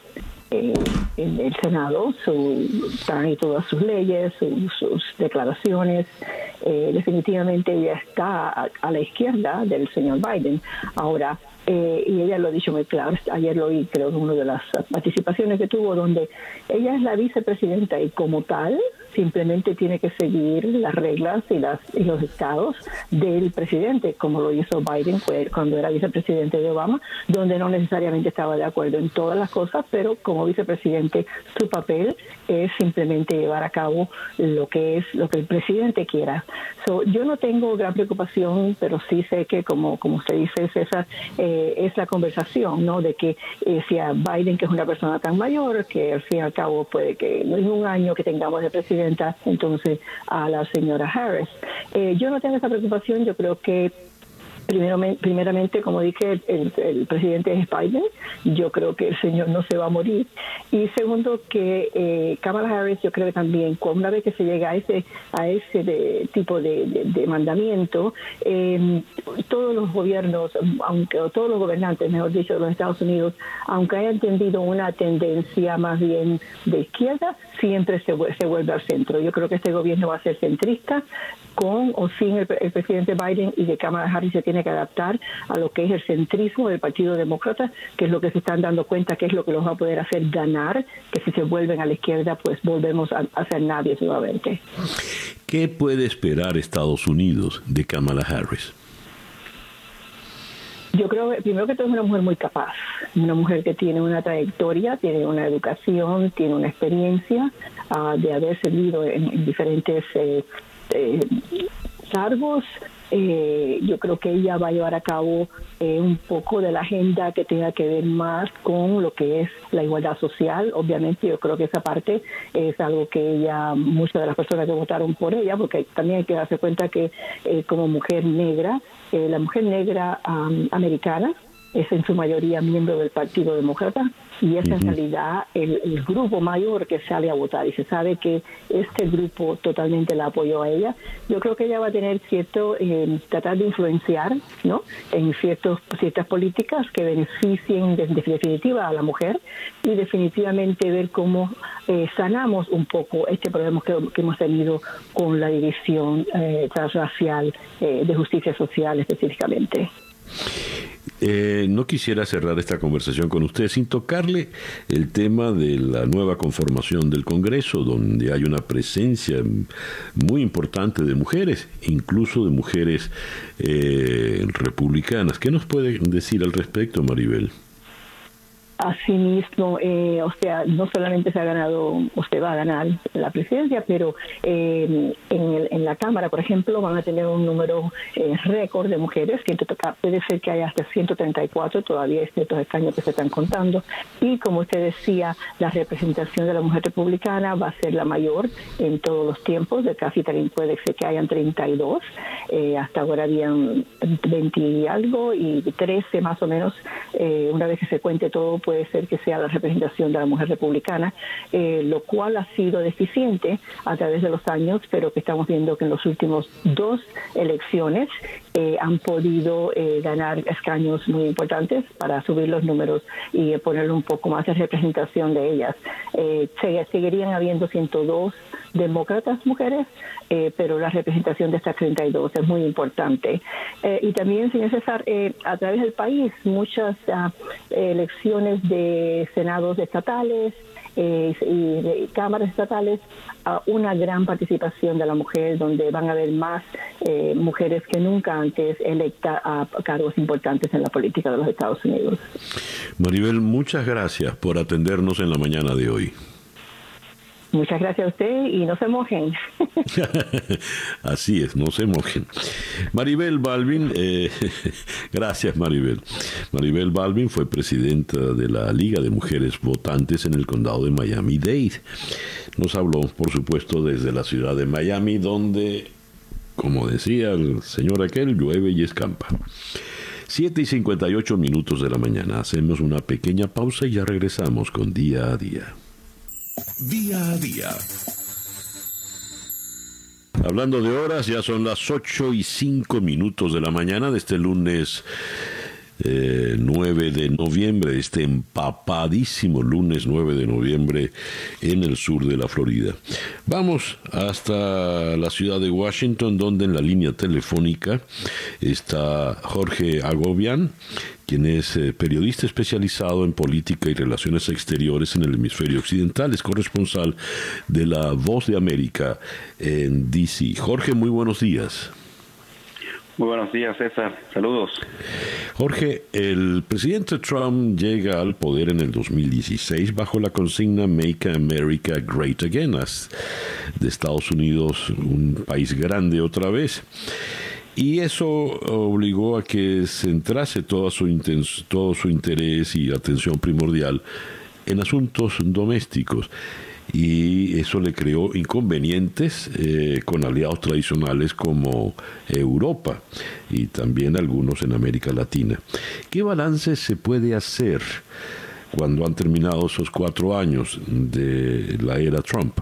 eh, en el Senado, su, y todas sus leyes, sus declaraciones. Eh, definitivamente ella está a, la izquierda del señor Biden. Ahora, y ella lo ha dicho muy claro, ayer lo oí, creo, en una de las participaciones que tuvo, donde ella es la vicepresidenta y como tal simplemente tiene que seguir las reglas y, las, y los estados del presidente, como lo hizo Biden cuando era vicepresidente de Obama, donde no necesariamente estaba de acuerdo en todas las cosas, pero como vicepresidente su papel es simplemente llevar a cabo lo que es lo que el presidente quiera. yo no tengo gran preocupación, pero sí sé que como como usted dice César eh, es la conversación, ¿no? De que eh, si a Biden que es una persona tan mayor que al fin y al cabo puede que no es un año que tengamos de presidente entonces a la señora Harris. Eh, yo no tengo esa preocupación, yo creo que Primero, primeramente, como dije, el, presidente es Biden. Yo creo que el señor no se va a morir. Y segundo, que eh, Kamala Harris, yo creo que también, una vez que se llega a ese a ese tipo de, mandamiento, em, todos los gobiernos, aunque o todos los gobernantes, mejor dicho, de los Estados Unidos, aunque hayan tendido una tendencia más bien de izquierda, siempre se, se vuelve al centro. Yo creo que este gobierno va a ser centrista, con o sin el, presidente Biden y que Kamala Harris se tiene que adaptar a lo que es el centrismo del Partido Demócrata, que es lo que se están dando cuenta que es lo que los va a poder hacer ganar, que si se vuelven a la izquierda, pues volvemos a, a ser nadie nuevamente. ¿Qué puede esperar Estados Unidos de Kamala Harris? Yo creo que primero que todo es una mujer muy capaz, una mujer que tiene una trayectoria, tiene una educación, tiene una experiencia ah, de haber servido en, diferentes eh, eh, cargos. Eh, yo creo que ella va a llevar a cabo eh, un poco de la agenda que tenga que ver más con lo que es la igualdad social. Obviamente yo creo que esa parte es algo que ella, muchas de las personas que votaron por ella, porque también hay que darse cuenta que eh, como mujer negra, la mujer negra americana es en su mayoría miembro del Partido Demócrata y es en realidad el, grupo mayor que sale a votar y se sabe que este grupo totalmente la apoyó a ella. Yo creo que ella va a tener cierto, eh, tratar de influenciar ¿no? en ciertos, ciertas políticas que beneficien de, definitiva a la mujer y definitivamente ver cómo eh, sanamos un poco este problema que, hemos tenido con la división eh, transracial de justicia social específicamente. Eh, no quisiera cerrar esta conversación con usted sin tocarle el tema de la nueva conformación del Congreso, donde hay una presencia muy importante de mujeres, incluso de mujeres eh, republicanas. ¿Qué nos puede decir al respecto, Maribel? Asimismo, eh, o sea, no solamente se ha ganado, o se va a ganar la presidencia, pero eh, en, en, la Cámara, por ejemplo, van a tener un número eh, récord de mujeres, puede ser que haya hasta 134, todavía hay ciertos escaños que se están contando, y como usted decía, la representación de la mujer republicana va a ser la mayor en todos los tiempos, de casi puede ser que hayan 32, eh, hasta ahora habían 20 y algo, y 13 más o menos, eh, una vez que se cuente todo, puede ser que sea la representación de la mujer republicana, eh, lo cual ha sido deficiente a través de los años, pero que estamos viendo que en los últimos dos elecciones eh, han podido eh, ganar escaños muy importantes para subir los números y ponerle un poco más de representación de ellas. seguirían habiendo 102 demócratas mujeres, pero la representación de estas 32 es muy importante. y también, señor César, a través del país, muchas ah, elecciones de senados estatales, eh, y cámaras estatales una gran participación de la mujer, donde van a haber más eh, mujeres que nunca antes electas a cargos importantes en la política de los Estados Unidos. Maribel, muchas gracias por atendernos en la mañana de hoy. Muchas gracias a usted y no se mojen. *laughs* Así es, no se mojen. Maribel Balvin, eh, *laughs* gracias Maribel. Maribel Balvin fue presidenta de la Liga de Mujeres Votantes en el condado de Miami-Dade. Nos habló, por supuesto, desde la ciudad de Miami, donde, como decía el señor aquel, llueve y escampa. 7 y 58 minutos de la mañana. Hacemos una pequeña pausa y ya regresamos con día a día. Día a día. Hablando de horas, ya son las 8 y 5 minutos de la mañana de este lunes 9 eh, de noviembre, este empapadísimo lunes 9 de noviembre en el sur de la Florida. Vamos hasta la ciudad de Washington, donde en la línea telefónica está Jorge Agobian, quien es eh, periodista especializado en política y relaciones exteriores en el hemisferio occidental, es corresponsal de La Voz de América en DC. Jorge, muy buenos días. Muy buenos días, César. Saludos. Jorge, el presidente Trump llega al poder en el 2016 bajo la consigna Make America Great Again, de Estados Unidos, un país grande otra vez. Y eso obligó a que centrase todo su, todo su interés y atención primordial en asuntos domésticos y eso le creó inconvenientes eh, con aliados tradicionales como Europa y también algunos en América Latina. ¿Qué balance se puede hacer cuando han terminado esos cuatro años de la era Trump?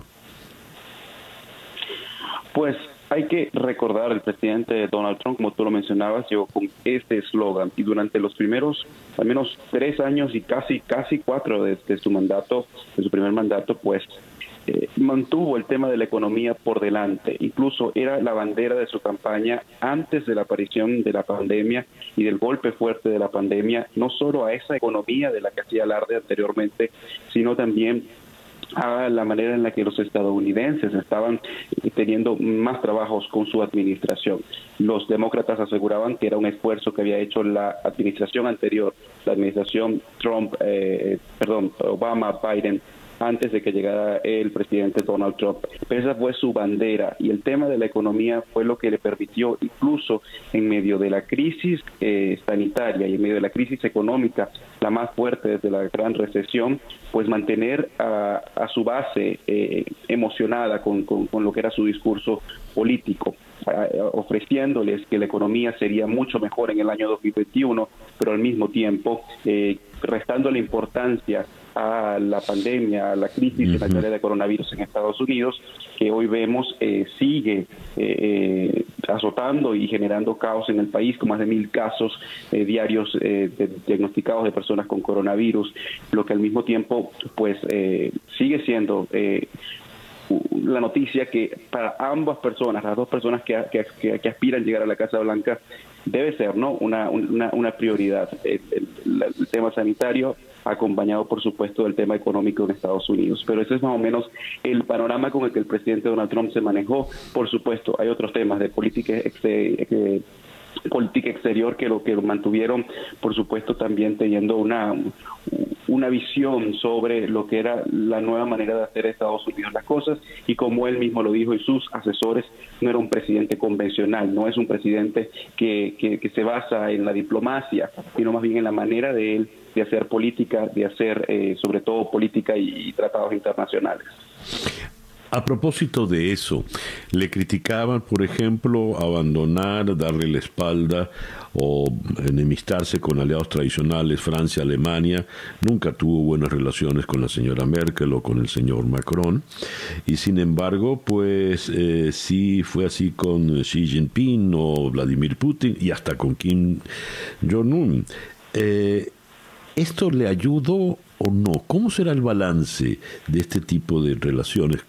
Pues hay que recordar, el presidente Donald Trump, como tú lo mencionabas, llegó con este eslogan y durante los primeros al menos tres años y casi casi cuatro de, su mandato, de su primer mandato, pues eh, mantuvo el tema de la economía por delante. Incluso era la bandera de su campaña antes de la aparición de la pandemia y del golpe fuerte de la pandemia, no solo a esa economía de la que hacía alarde anteriormente, sino también a la manera en la que los estadounidenses estaban teniendo más trabajos con su administración. Los demócratas aseguraban que era un esfuerzo que había hecho la administración anterior, la administración Trump, eh, perdón, Obama, Biden, antes de que llegara el presidente Donald Trump. esa fue su bandera y el tema de la economía fue lo que le permitió incluso en medio de la crisis eh, sanitaria y en medio de la crisis económica, la más fuerte desde la gran recesión, pues mantener a, su base eh, emocionada con, con lo que era su discurso político ofreciéndoles que la economía sería mucho mejor en el año 2021, pero al mismo tiempo eh, restando la importancia a la pandemia, a la crisis en la área de coronavirus en Estados Unidos, que hoy vemos eh, sigue eh, azotando y generando caos en el país, con más de mil casos diarios diagnosticados de personas con coronavirus, lo que al mismo tiempo pues sigue siendo la noticia que para ambas personas, las dos personas que, que, aspiran a llegar a la Casa Blanca, debe ser no una, una, prioridad. El, tema sanitario acompañado por supuesto del tema económico en Estados Unidos. Pero ese es más o menos el panorama con el que el presidente Donald Trump se manejó. Por supuesto, hay otros temas de política política exterior que lo que mantuvieron, por supuesto, también teniendo una, una visión sobre lo que era la nueva manera de hacer Estados Unidos las cosas y como él mismo lo dijo y sus asesores, no era un presidente convencional, no es un presidente que, que, se basa en la diplomacia, sino más bien en la manera de él de hacer política, de hacer eh, sobre todo política y tratados internacionales. A propósito de eso, le criticaban, por ejemplo, abandonar, darle la espalda o enemistarse con aliados tradicionales, Francia, Alemania. Nunca tuvo buenas relaciones con la señora Merkel o con el señor Macron. Y sin embargo, pues eh, sí fue así con Xi Jinping o Vladimir Putin y hasta con Kim Jong-un. Eh, ¿Esto le ayudó o no? ¿Cómo será el balance de este tipo de relaciones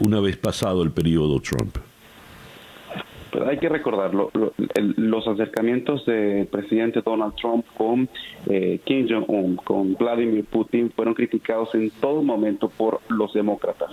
una vez pasado el periodo Trump? Pero hay que recordarlo, los acercamientos del presidente Donald Trump con eh, Kim Jong-un, con Vladimir Putin, fueron criticados en todo momento por los demócratas.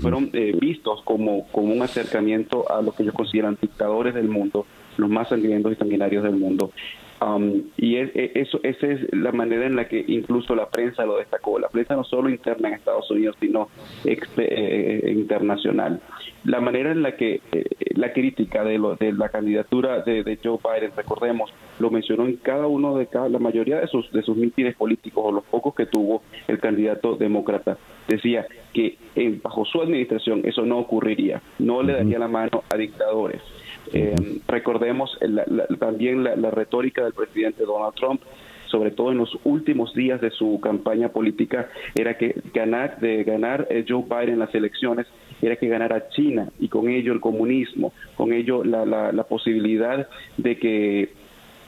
Fueron eh, vistos como, como un acercamiento a lo que ellos consideran dictadores del mundo, los más sangrientos y sanguinarios del mundo. Um, y eso, esa es la manera en la que incluso la prensa lo destacó. La prensa no solo interna en Estados Unidos, sino eh, eh, internacional. La manera en la que eh, la crítica de, lo, de la candidatura de, Joe Biden, recordemos, lo mencionó en cada uno de cada, la mayoría de sus, de sus mítines políticos o los pocos que tuvo el candidato demócrata. Decía que bajo su administración eso no ocurriría, no le daría la mano a dictadores eh, recordemos también la, retórica del presidente Donald Trump sobre todo en los últimos días de su campaña política, era que ganar, de ganar eh, Joe Biden las elecciones era que ganara China y con ello el comunismo, con ello la, la posibilidad de que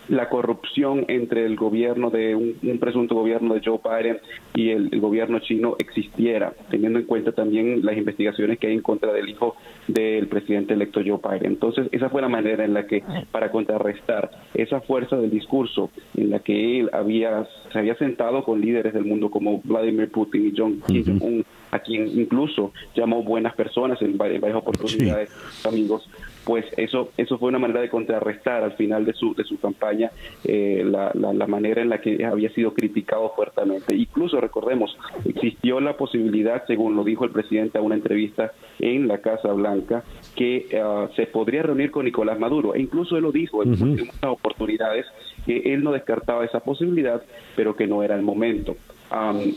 la corrupción entre el gobierno de un, presunto gobierno de Joe Biden y el, gobierno chino existiera, teniendo en cuenta también las investigaciones que hay en contra del hijo del presidente electo Joe Biden. Entonces, esa fue la manera en la que, para contrarrestar esa fuerza del discurso en la que él había, se había sentado con líderes del mundo como Vladimir Putin y John Kim Jong-un, a quien incluso llamó buenas personas en varias, oportunidades, amigos, pues eso eso fue una manera de contrarrestar al final de su de su campaña eh, la, la, manera en la que había sido criticado fuertemente. Incluso recordemos existió la posibilidad según lo dijo el presidente a una entrevista en la Casa Blanca que ah, se podría reunir con Nicolás Maduro. E incluso él lo dijo en muchas oportunidades que él no descartaba esa posibilidad pero que no era el momento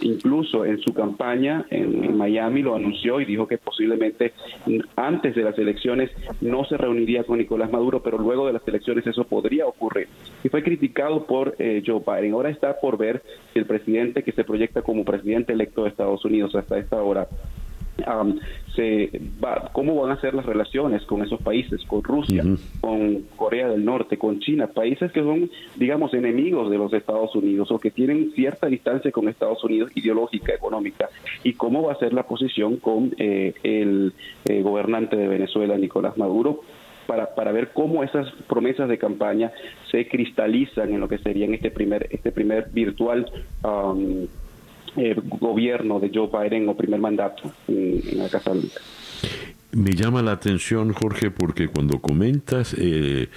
incluso en su campaña en, Miami lo anunció y dijo que posiblemente antes de las elecciones no se reuniría con Nicolás Maduro, pero luego de las elecciones eso podría ocurrir. Y fue criticado por eh, Joe Biden. Ahora está por ver si el presidente que se proyecta como presidente electo de Estados Unidos hasta esta hora se va, cómo van a ser las relaciones con esos países, con Rusia, con Corea del Norte, con China, países que son, digamos, enemigos de los Estados Unidos o que tienen cierta distancia con Estados Unidos ideológica, económica, y cómo va a ser la posición con eh, el eh, gobernante de Venezuela, Nicolás Maduro, para, para ver cómo esas promesas de campaña se cristalizan en lo que sería en este primer, este primer virtual eh, gobierno de Joe Biden o primer mandato en, la Casa Blanca. Me llama la atención, Jorge, porque cuando comentas eh,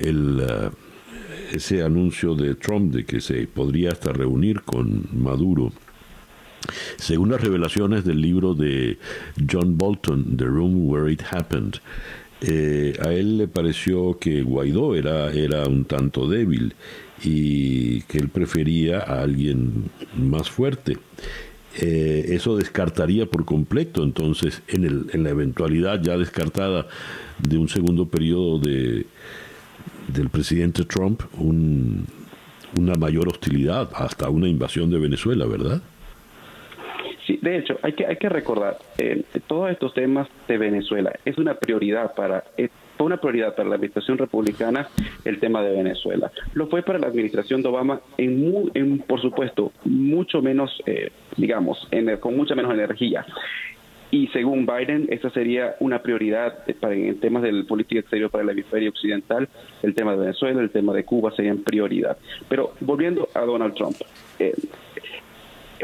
el, uh, ese anuncio de Trump de que se podría hasta reunir con Maduro, según las revelaciones del libro de John Bolton, The Room Where It Happened, eh, a él le pareció que Guaidó era, era un tanto débil y que él prefería a alguien más fuerte. Eh, eso descartaría por completo, entonces, en, el, en la eventualidad ya descartada de un segundo periodo de, del presidente Trump, un, una mayor hostilidad, hasta una invasión de Venezuela, ¿verdad? Sí, de hecho, hay que, hay que recordar, eh, todos estos temas de Venezuela es una prioridad para fue una prioridad para la administración republicana el tema de Venezuela. Lo fue para la administración de Obama en, en por supuesto, mucho menos, eh, digamos, con mucha menos energía. Y según Biden, esa sería una prioridad para, en temas de política exterior para el hemisferio occidental. El tema de Venezuela, el tema de Cuba serían prioridad. Pero volviendo a Donald Trump, eh,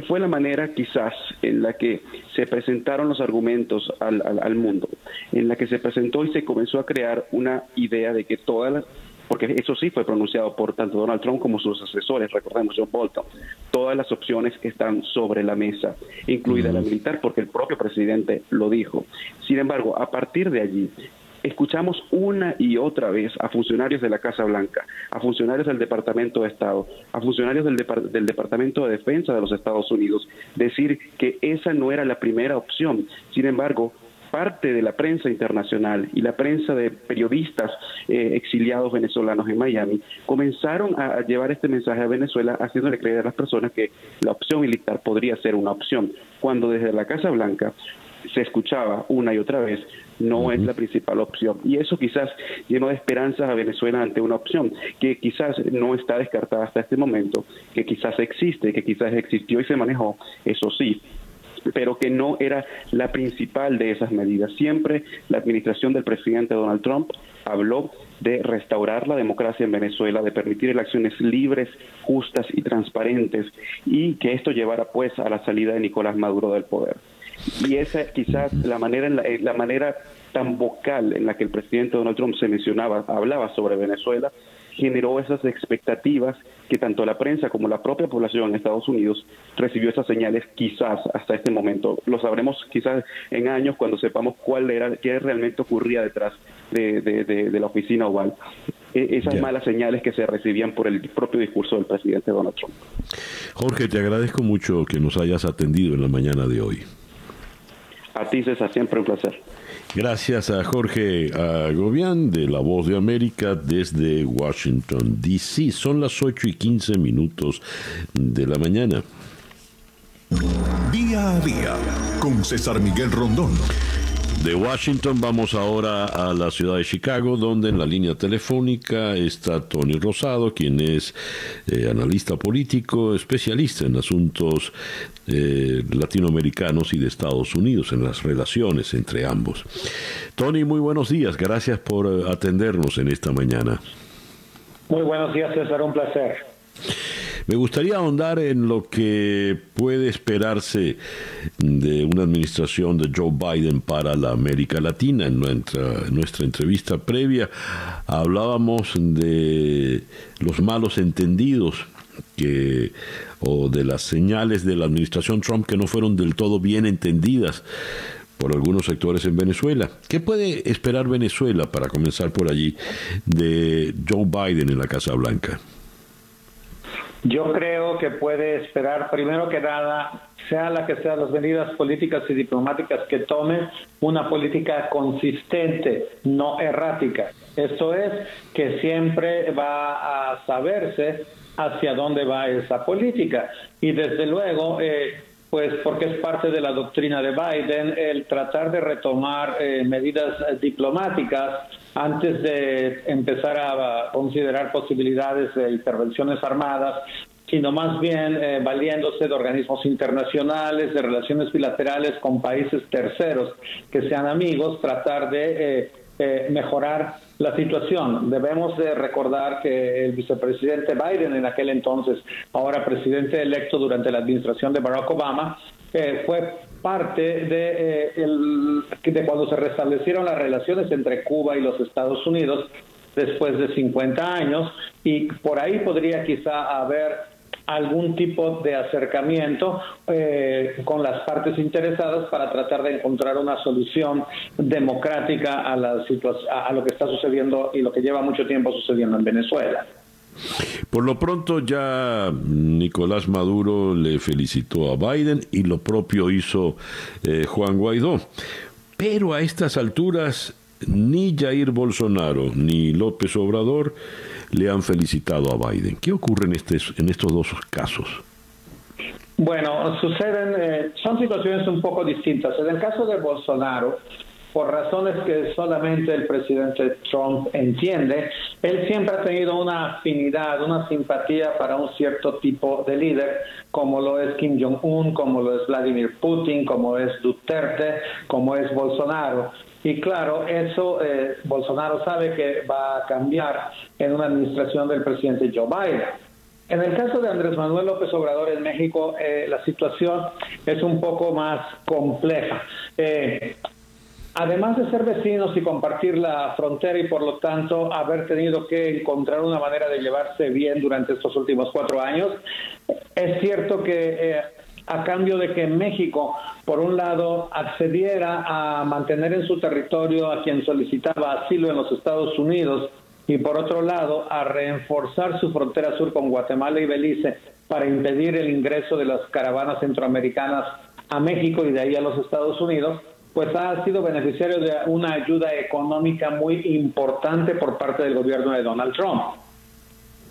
fue la manera quizás en la que se presentaron los argumentos al, al, mundo, en la que se presentó y se comenzó a crear una idea de que todas las porque eso sí fue pronunciado por tanto Donald Trump como sus asesores, recordemos John Bolton, todas las opciones están sobre la mesa, incluida la militar, porque el propio presidente lo dijo. Sin embargo, a partir de allí, escuchamos una y otra vez a funcionarios de la Casa Blanca, a funcionarios del Departamento de Estado, a funcionarios del, del, Departamento de Defensa de los Estados Unidos decir que esa no era la primera opción. Sin embargo, parte de la prensa internacional y la prensa de periodistas eh, exiliados venezolanos en Miami comenzaron a, llevar este mensaje a Venezuela haciéndole creer a las personas que la opción militar podría ser una opción, cuando desde la Casa Blanca se escuchaba una y otra vez no es la principal opción. Y eso quizás llenó de esperanzas a Venezuela ante una opción que quizás no está descartada hasta este momento, que quizás existe, que quizás existió y se manejó, eso sí, pero que no era la principal de esas medidas. Siempre la administración del presidente Donald Trump habló de restaurar la democracia en Venezuela, de permitir elecciones libres, justas y transparentes, y que esto llevara pues a la salida de Nicolás Maduro del poder. Y esa quizás la manera, en la, la manera tan vocal en la que el presidente Donald Trump se mencionaba, hablaba sobre Venezuela, generó esas expectativas que tanto la prensa como la propia población en Estados Unidos recibió esas señales quizás hasta este momento. Lo sabremos quizás en años cuando sepamos cuál era, qué realmente ocurría detrás de, de, la oficina oval. E, esas malas señales que se recibían por el propio discurso del presidente Donald Trump. Jorge, te agradezco mucho que nos hayas atendido en la mañana de hoy. A ti, César, siempre un placer. Gracias a Jorge Agobián de La Voz de América desde Washington, D.C. Son las 8 y 15 minutos de la mañana. Día a día con César Miguel Rondón. De Washington vamos ahora a la ciudad de Chicago, donde en la línea telefónica está Tony Rosado, quien es eh, analista político, especialista en asuntos eh, latinoamericanos y de Estados Unidos, en las relaciones entre ambos. Tony, muy buenos días, gracias por eh, atendernos en esta mañana. Muy buenos días, César, un placer. Me gustaría ahondar en lo que puede esperarse de una administración de Joe Biden para la América Latina. En nuestra, nuestra entrevista previa hablábamos de los malos entendidos que o de las señales de la administración Trump que no fueron del todo bien entendidas por algunos sectores en Venezuela. ¿Qué puede esperar Venezuela, para comenzar por allí, de Joe Biden en la Casa Blanca? Yo creo que puede esperar, primero que nada, sea la que sean las medidas políticas y diplomáticas que tome, una política consistente, no errática. Esto es que siempre va a saberse hacia dónde va esa política. Y desde luego, eh, pues porque es parte de la doctrina de Biden, el tratar de retomar eh, medidas diplomáticas antes de empezar a considerar posibilidades de intervenciones armadas, sino más bien eh, valiéndose de organismos internacionales, de relaciones bilaterales con países terceros que sean amigos, tratar de eh, eh, mejorar la situación. Debemos de recordar que el vicepresidente Biden en aquel entonces, ahora presidente electo durante la administración de Barack Obama, fue parte de, eh, de cuando se restablecieron las relaciones entre Cuba y los Estados Unidos después de 50 años y por ahí podría quizá haber algún tipo de acercamiento eh, con las partes interesadas para tratar de encontrar una solución democrática a la a lo que está sucediendo y lo que lleva mucho tiempo sucediendo en Venezuela. Por lo pronto ya Nicolás Maduro le felicitó a Biden y lo propio hizo eh, Juan Guaidó. Pero a estas alturas ni Jair Bolsonaro ni López Obrador le han felicitado a Biden. ¿Qué ocurre en, este, en estos dos casos? Bueno, suceden, eh, son situaciones un poco distintas. En el caso de Bolsonaro, por razones que solamente el presidente Trump entiende, él siempre ha tenido una afinidad, una simpatía para un cierto tipo de líder, como lo es Kim Jong-un, como lo es Vladimir Putin, como es Duterte, como es Bolsonaro. Y claro, eso eh, Bolsonaro sabe que va a cambiar en una administración del presidente Joe Biden. En el caso de Andrés Manuel López Obrador en México, eh, la situación es un poco más compleja. Eh, además de ser vecinos y compartir la frontera y por lo tanto haber tenido que encontrar una manera de llevarse bien durante estos últimos cuatro años, es cierto que eh, a cambio de que México, por un lado, accediera a mantener en su territorio a quien solicitaba asilo en los Estados Unidos y por otro lado, a reforzar su frontera sur con Guatemala y Belice para impedir el ingreso de las caravanas centroamericanas a México y de ahí a los Estados Unidos, pues ha sido beneficiario de una ayuda económica muy importante por parte del gobierno de Donald Trump.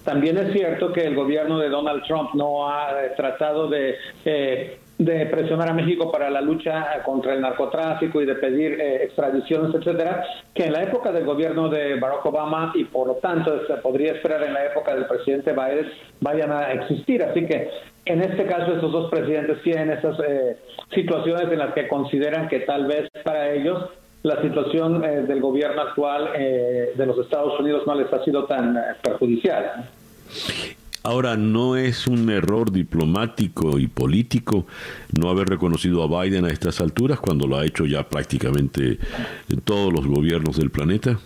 También es cierto que el gobierno de Donald Trump no ha eh, tratado de, eh, de presionar a México para la lucha contra el narcotráfico y de pedir eh, extradiciones, etcétera, que en la época del gobierno de Barack Obama y por lo tanto se podría esperar en la época del presidente Biden vayan a existir. Así que en este caso esos dos presidentes tienen esas eh, situaciones en las que consideran que tal vez para ellos la situación eh, del gobierno actual eh, de los Estados Unidos no les ha sido tan perjudicial. Ahora, ¿no es un error diplomático y político no haber reconocido a Biden a estas alturas cuando lo ha hecho ya prácticamente en todos los gobiernos del planeta?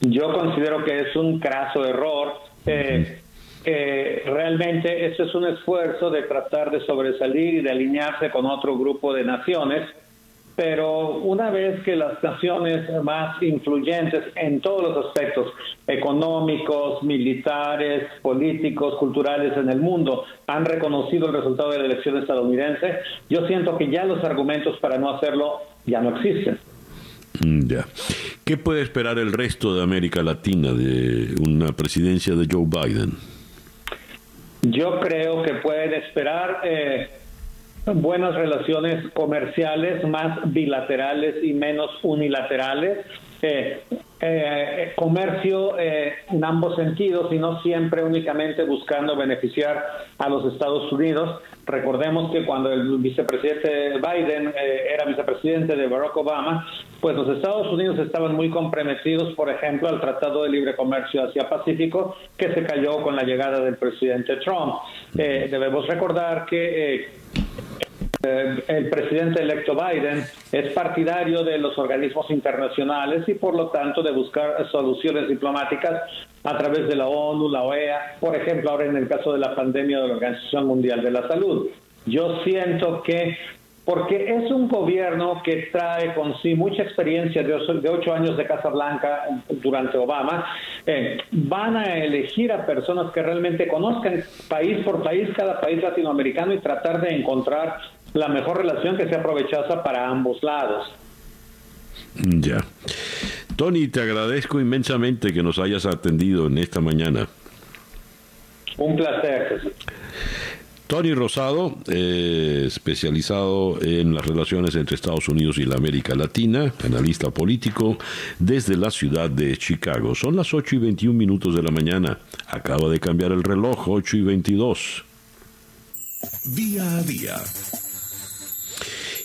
Yo considero que es un craso error. Eh, realmente esto es un esfuerzo de tratar de sobresalir y de alinearse con otro grupo de naciones pero una vez que las naciones más influyentes en todos los aspectos económicos, militares, políticos, culturales en el mundo han reconocido el resultado de la elección estadounidense, yo siento que ya los argumentos para no hacerlo ya no existen. Mm, ya. ¿Qué puede esperar el resto de América Latina de una presidencia de Joe Biden? Yo creo que pueden esperar eh, buenas relaciones comerciales más bilaterales y menos unilaterales. Eh, eh, comercio eh, en ambos sentidos y no siempre únicamente buscando beneficiar a los Estados Unidos. Recordemos que cuando el vicepresidente Biden era vicepresidente de Barack Obama, pues los Estados Unidos estaban muy comprometidos, por ejemplo, al Tratado de Libre Comercio Asia-Pacífico, que se cayó con la llegada del presidente Trump. debemos recordar que eh, el presidente electo Biden es partidario de los organismos internacionales y por lo tanto de buscar soluciones diplomáticas a través de la ONU, la OEA, por ejemplo, ahora en el caso de la pandemia de la Organización Mundial de la Salud. Yo siento que porque es un gobierno que trae con sí mucha experiencia de ocho, años de Casa Blanca durante Obama, eh, van a elegir a personas que realmente conozcan país por país, cada país latinoamericano y tratar de encontrar la mejor relación que sea aprovechosa para ambos lados. Ya. Tony, te agradezco inmensamente que nos hayas atendido en esta mañana. Un placer. Tony Rosado, eh, especializado en las relaciones entre Estados Unidos y la América Latina, analista político desde la ciudad de Chicago. Son las 8 y 21 minutos de la mañana. Acaba de cambiar el reloj, 8 y 22. Día a día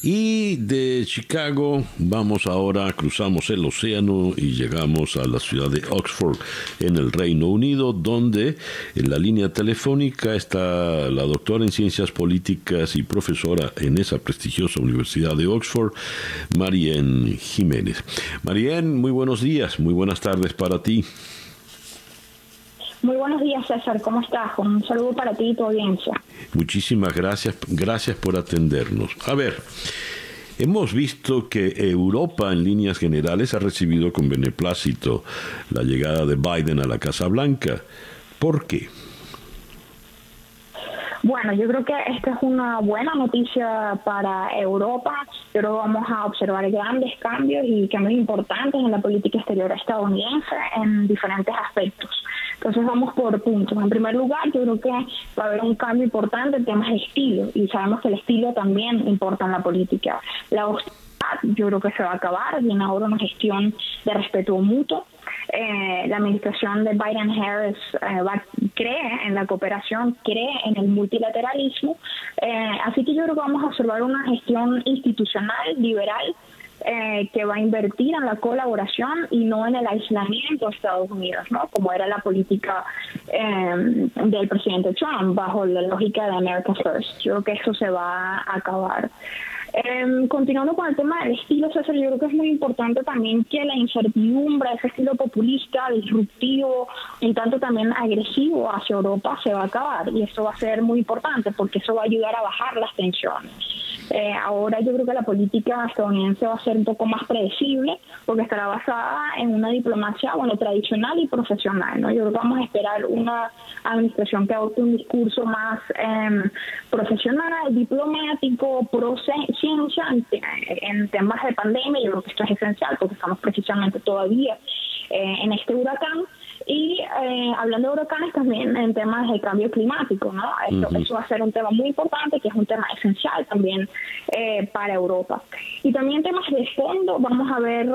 y de Chicago vamos ahora, cruzamos el océano y llegamos a la ciudad de Oxford, en el Reino Unido, donde en la línea telefónica está la doctora en ciencias políticas y profesora en esa prestigiosa Universidad de Oxford, Marianne Jiménez. Marianne, muy buenos días, muy buenas tardes para ti. Muy buenos días, César. ¿Cómo estás? Un saludo para ti y tu audiencia. Muchísimas gracias. Gracias por atendernos. A ver, hemos visto que Europa, en líneas generales, ha recibido con beneplácito la llegada de Biden a la Casa Blanca. ¿Por qué? Bueno, yo creo que esta es una buena noticia para Europa. Pero vamos a observar grandes cambios y cambios importantes en la política exterior estadounidense en diferentes aspectos. Entonces vamos por puntos. En primer lugar, yo creo que va a haber un cambio importante en temas de estilo y sabemos que el estilo también importa en la política. La yo creo que se va a acabar, viene ahora una gestión de respeto mutuo eh, la administración de Biden-Harris eh, cree en la cooperación, cree en el multilateralismo. Eh, así que yo creo que vamos a observar una gestión institucional, liberal, que va a invertir en la colaboración y no en el aislamiento de Estados Unidos, ¿no? Como era la política del presidente Trump bajo la lógica de America First. Yo creo que eso se va a acabar. Eh, continuando con el tema del estilo, César, yo creo que es muy importante también que la incertidumbre, ese estilo populista, disruptivo, en tanto también agresivo hacia Europa, se va a acabar. Y eso va a ser muy importante porque eso va a ayudar a bajar las tensiones. Eh, ahora yo creo que la política estadounidense va a ser un poco más predecible porque estará basada en una diplomacia bueno tradicional y profesional. ¿no? Yo creo que vamos a esperar una administración que adopte un discurso más eh, profesional, diplomático, pro ciencia en, temas de pandemia. Yo creo que esto es esencial porque estamos precisamente todavía eh, en este huracán. Y eh, hablando de huracanes también en temas de cambio climático, ¿no? Eso, va a ser un tema muy importante, que es un tema esencial también eh, para Europa. Y también temas de fondo vamos a ver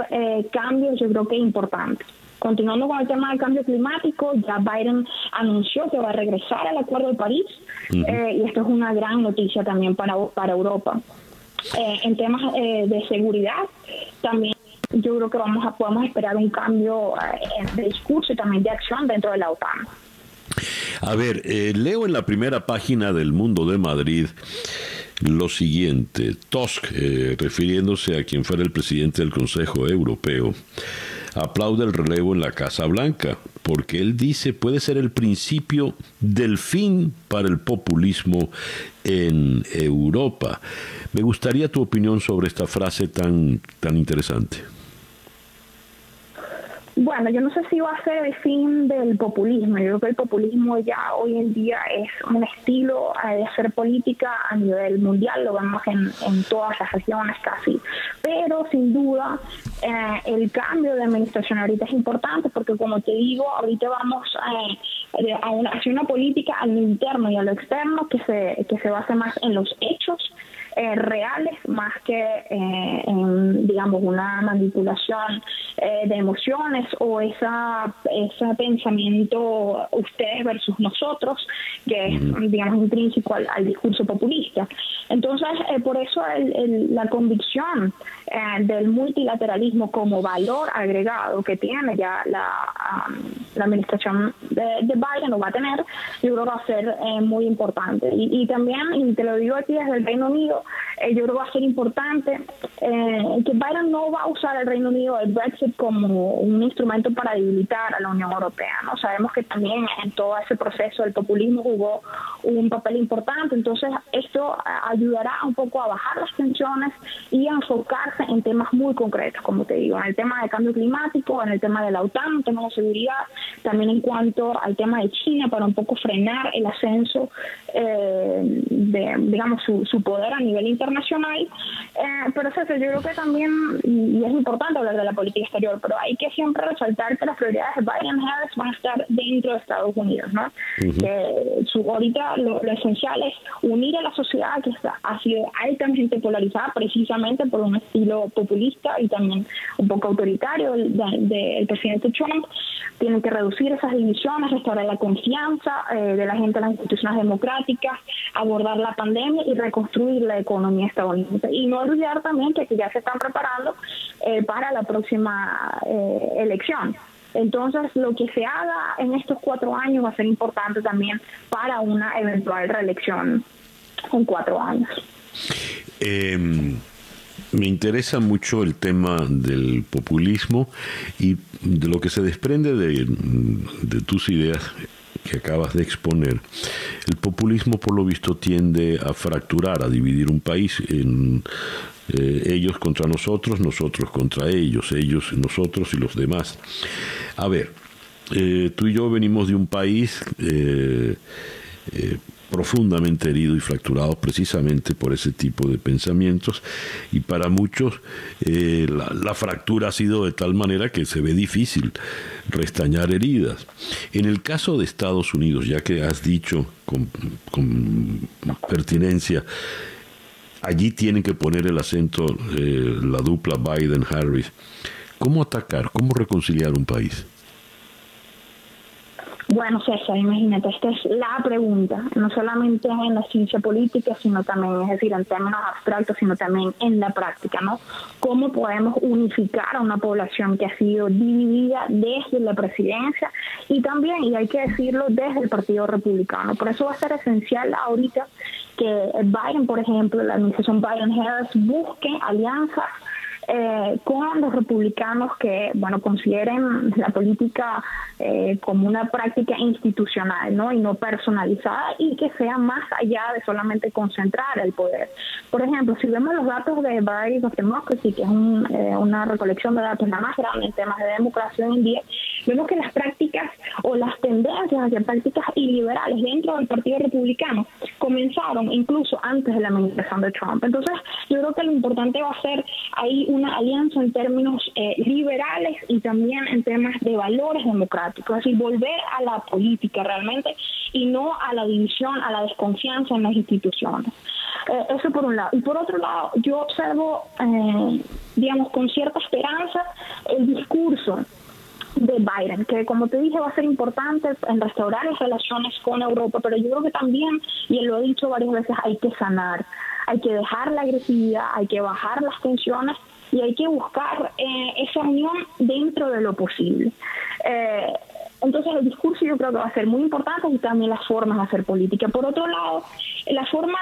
cambios, yo creo que importantes. continuando con el tema del cambio climático, ya Biden anunció que va a regresar al Acuerdo de París eh, y esto es una gran noticia también para, para Europa. Eh, en temas de seguridad, también yo creo que vamos a podemos esperar un cambio de discurso y también de acción dentro de la OTAN. A ver, leo en la primera página del Mundo de Madrid lo siguiente. Tusk, eh, refiriéndose a quien fuera el presidente del Consejo Europeo, aplaude el relevo en la Casa Blanca, porque él dice puede ser el principio del fin para el populismo en Europa. Me gustaría tu opinión sobre esta frase tan, tan interesante. Bueno, yo no sé si va a ser el fin del populismo. Yo creo que el populismo ya hoy en día es un estilo de hacer política a nivel mundial, lo vemos en, todas las regiones casi. Pero sin duda eh, el cambio de administración ahorita es importante porque como te digo, ahorita vamos eh, a una, hacia una política a lo interno y a lo externo que se, que se base más en los hechos eh, reales más que eh, en, digamos, una manipulación eh, de emociones o esa, ese pensamiento ustedes versus nosotros, que es, digamos, intrínseco al, discurso populista. Entonces, por eso la convicción del multilateralismo como valor agregado que tiene ya la, la administración de, Biden lo va a tener, yo creo que va a ser muy importante. Y, y también, y te lo digo aquí desde el Reino Unido, eh, yo creo que va a ser importante eh, que Biden no va a usar el Reino Unido, el Brexit, como un instrumento para debilitar a la Unión Europea. no Sabemos que también en todo ese proceso el populismo jugó un papel importante, entonces esto ayudará un poco a bajar las tensiones y a enfocarse en temas muy concretos, como te digo, en el tema del cambio climático, en el tema de la OTAN, en el tema de seguridad, también en cuanto al tema de China, para un poco frenar el ascenso eh, de, digamos, su, su poder a nivel internacional, eh, pero eso, yo creo que también, y es importante hablar de la política exterior, pero hay que siempre resaltar que las prioridades de Biden Harris van a estar dentro de Estados Unidos, ¿no? su, ahorita lo, esencial es unir a la sociedad que está, ha sido altamente polarizada precisamente por un estilo populista y también un poco autoritario del, presidente Trump. Tienen que reducir esas divisiones, restaurar la confianza eh, de la gente en las instituciones democráticas, abordar la pandemia y reconstruir la economía economía estadounidense. Y no olvidar también que, ya se están preparando eh, para la próxima eh, elección. Entonces, lo que se haga en estos cuatro años va a ser importante también para una eventual reelección en cuatro años. Em, me interesa mucho el tema del populismo y de lo que se desprende de, de tus ideas que acabas de exponer, el populismo por lo visto tiende a fracturar, a dividir un país en eh, ellos contra nosotros, nosotros contra ellos, ellos, nosotros y los demás. A ver, eh, tú y yo venimos de un país eh, profundamente herido y fracturado precisamente por ese tipo de pensamientos y para muchos eh, la, fractura ha sido de tal manera que se ve difícil restañar heridas. En el caso de Estados Unidos, ya que has dicho con, con pertinencia, allí tienen que poner el acento eh, la dupla Biden-Harris. ¿Cómo atacar, cómo reconciliar un país? Bueno, César, imagínate, esta es la pregunta, no solamente en la ciencia política, sino también, es decir, en términos abstractos, sino también en la práctica, ¿no? ¿Cómo podemos unificar a una población que ha sido dividida desde la presidencia y también, y hay que decirlo, desde el Partido Republicano? Por eso va a ser esencial ahorita que Biden, por ejemplo, la administración Biden-Harris busque alianzas eh, con los republicanos que, bueno, consideren la política eh, como una práctica institucional, ¿no? Y no personalizada y que sea más allá de solamente concentrar el poder. Por ejemplo, si vemos los datos de Variety of Democracy, que es eh, una recolección de datos la más grande en temas de democracia hoy en día, vemos que las prácticas o las tendencias hacia prácticas iliberales dentro del Partido Republicano comenzaron incluso antes de la administración de Trump. Entonces, yo creo que lo importante va a ser ahí una alianza en términos eh, liberales y también en temas de valores democráticos, es decir, volver a la política realmente y no a la división, a la desconfianza en las instituciones. Eh, eso por un lado. Y por otro lado, yo observo, eh, digamos, con cierta esperanza el discurso de Biden, que como te dije va a ser importante en restaurar las relaciones con Europa, pero yo creo que también, y él lo ha dicho varias veces, hay que sanar, hay que dejar la agresividad, hay que bajar las tensiones y hay que buscar eh, esa unión dentro de lo posible. Eh, entonces el discurso yo creo que va a ser muy importante y también las formas de hacer política. Por otro lado, la forma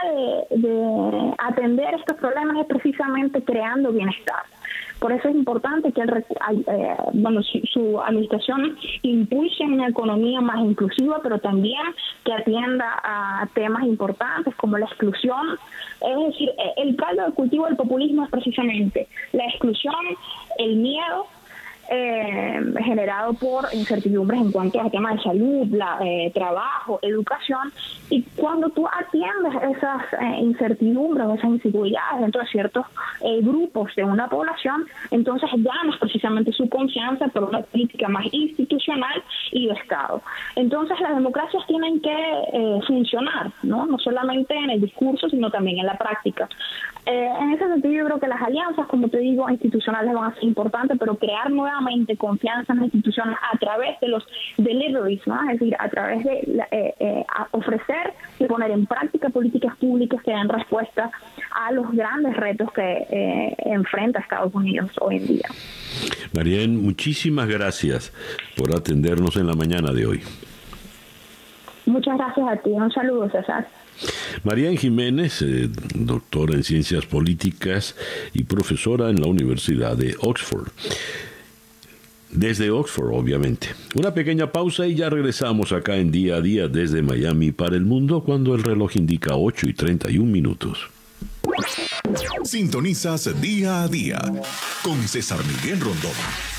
de, atender estos problemas es precisamente creando bienestar. Por eso es importante que eh, bueno, su, administración impulse una economía más inclusiva, pero también que atienda a temas importantes como la exclusión. Es decir, el caldo de cultivo del populismo es precisamente la exclusión, el miedo eh, generado por incertidumbres en cuanto a temas de salud, la, eh, trabajo, educación. Y cuando tú atiendes esas eh, incertidumbres, esas inseguridades dentro de ciertos eh, grupos de una población, entonces ganas precisamente su confianza por una política más institucional y de Estado. Entonces las democracias tienen que funcionar, ¿no? no solamente en el discurso, sino también en la práctica. En ese sentido, yo creo que las alianzas, como te digo, institucionales van a ser importantes, pero crear nuevas confianza en la institución a través de los deliveries, es decir, a través de eh, eh, ofrecer y poner en práctica políticas públicas que den respuesta a los grandes retos que eh, enfrenta Estados Unidos hoy en día. Marién, muchísimas gracias por atendernos en la mañana de hoy. Muchas gracias a ti. Un saludo, César. Marian Jiménez, doctora en ciencias políticas y profesora en la Universidad de Oxford desde Oxford, obviamente. Una pequeña pausa y ya regresamos acá en día a día desde Miami para el mundo cuando el reloj indica 8 y 31 minutos. Sintonizas día a día con César Miguel Rondón.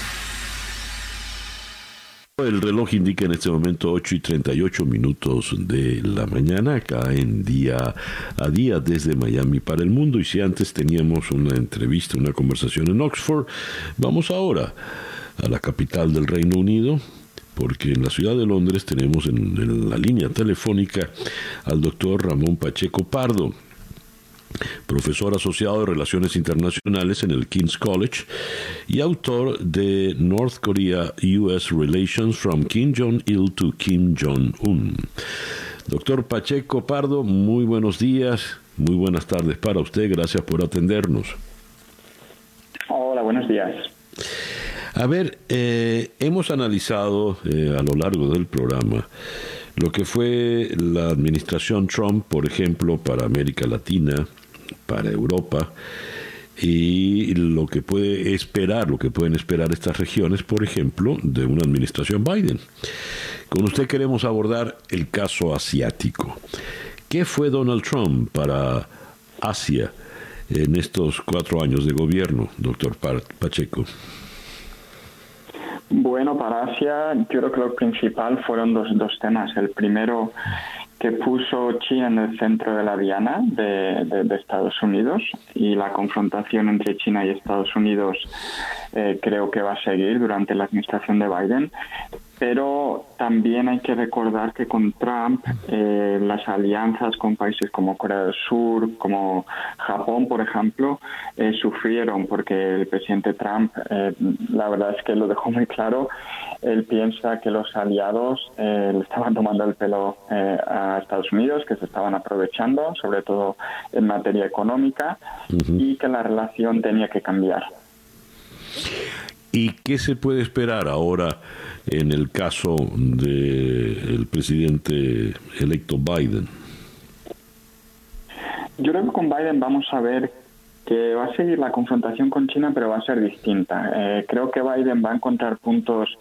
El reloj indica en este momento 8 y 38 minutos de la mañana, acá en día a día desde Miami para el mundo. Y si antes teníamos una entrevista, una conversación en Oxford, vamos ahora a la capital del Reino Unido, porque en la ciudad de Londres tenemos en, la línea telefónica al doctor Ramón Pacheco Pardo, profesor asociado de Relaciones Internacionales en el King's College y autor de North Korea US Relations from Kim Jong-il to Kim Jong-un. Doctor Pacheco Pardo, muy buenos días, muy buenas tardes para usted, gracias por atendernos. Hola, buenos días. A ver, eh, hemos analizado eh, a lo largo del programa lo que fue la administración Trump, por ejemplo, para América Latina, para Europa, y lo que puede esperar, lo que pueden esperar estas regiones, por ejemplo, de una administración Biden. Con usted queremos abordar el caso asiático. ¿Qué fue Donald Trump para Asia en estos cuatro años de gobierno, doctor Pacheco? Bueno, para Asia yo creo que lo principal fueron dos, dos temas. El primero que puso China en el centro de la diana de, de, Estados Unidos y la confrontación entre China y Estados Unidos eh, creo que va a seguir durante la administración de Biden. Pero también hay que recordar que con Trump eh, las alianzas con países como Corea del Sur, como Japón, por ejemplo, eh, sufrieron porque el presidente Trump, eh, la verdad es que lo dejó muy claro, él piensa que los aliados le estaban tomando el pelo a Estados Unidos, que se estaban aprovechando, sobre todo en materia económica, y que la relación tenía que cambiar. ¿Y qué se puede esperar ahora en el caso del presidente electo Biden? Yo creo que con Biden vamos a ver que va a seguir la confrontación con China, pero va a ser distinta. Eh, creo que Biden va a encontrar puntos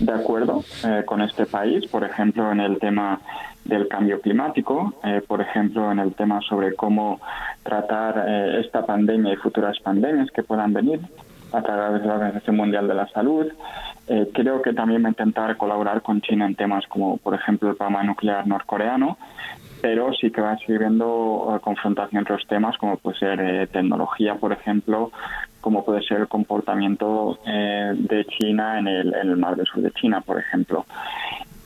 de acuerdo eh, con este país, por ejemplo, en el tema del cambio climático, eh, por ejemplo, en el tema sobre cómo tratar esta pandemia y futuras pandemias que puedan venir a través de la Organización Mundial de la Salud. Eh, creo que también va a intentar colaborar con China en temas como, por ejemplo, el programa nuclear norcoreano, pero sí que va a seguir viendo eh, confrontación entre los temas como puede ser eh, tecnología, por ejemplo, como puede ser el comportamiento de China en el, en el mar del sur de China, por ejemplo.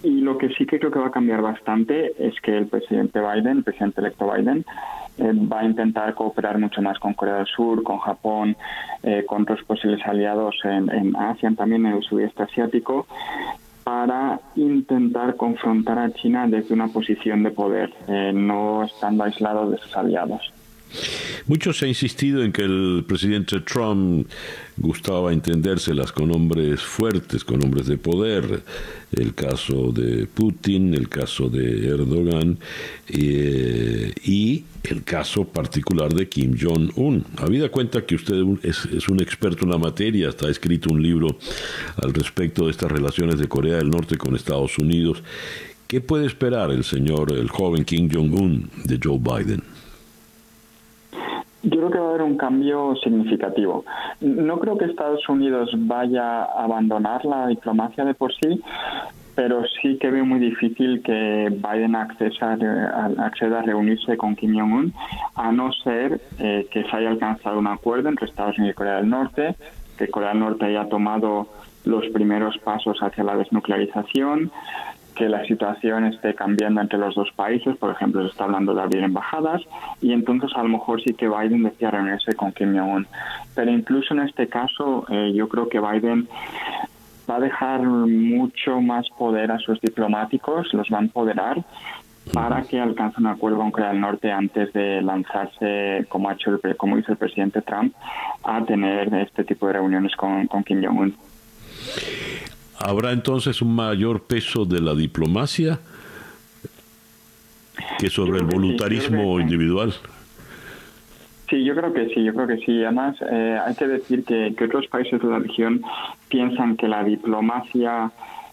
Y lo que sí que creo que va a cambiar bastante es que el presidente Biden, el presidente electo Biden, eh, va a intentar cooperar mucho más con Corea del Sur, con Japón, eh, con otros posibles aliados en, en Asia, también en el sudeste asiático, para intentar confrontar a China desde una posición de poder, eh, no estando aislado de sus aliados. Mucho se ha insistido en que el presidente Trump gustaba entendérselas con hombres fuertes, con hombres de poder. El caso de Putin, el caso de Erdogan eh, y el caso particular de Kim Jong-un. Habida cuenta que usted es, es, un experto en la materia, está escrito un libro al respecto de estas relaciones de Corea del Norte con Estados Unidos. ¿Qué puede esperar el señor, el joven Kim Jong-un de Joe Biden? Yo creo que va a haber un cambio significativo. No creo que Estados Unidos vaya a abandonar la diplomacia de por sí, pero sí que veo muy difícil que Biden acceda, a reunirse con Kim Jong-un, a no ser eh, que se haya alcanzado un acuerdo entre Estados Unidos y Corea del Norte, que Corea del Norte haya tomado los primeros pasos hacia la desnuclearización, que la situación esté cambiando entre los dos países, por ejemplo, se está hablando de abrir embajadas, y entonces a lo mejor sí que Biden decía reunirse con Kim Jong-un. Pero incluso en este caso, eh, yo creo que Biden va a dejar mucho más poder a sus diplomáticos, los va a empoderar para que alcance un acuerdo con Corea del Norte antes de lanzarse, como ha hecho el, como hizo el presidente Trump, a tener este tipo de reuniones con, con Kim Jong-un. ¿Habrá entonces un mayor peso de la diplomacia que sobre el voluntarismo individual? Sí, yo creo que sí, yo creo que sí. Además, eh, hay que decir que, otros países de la región piensan que la diplomacia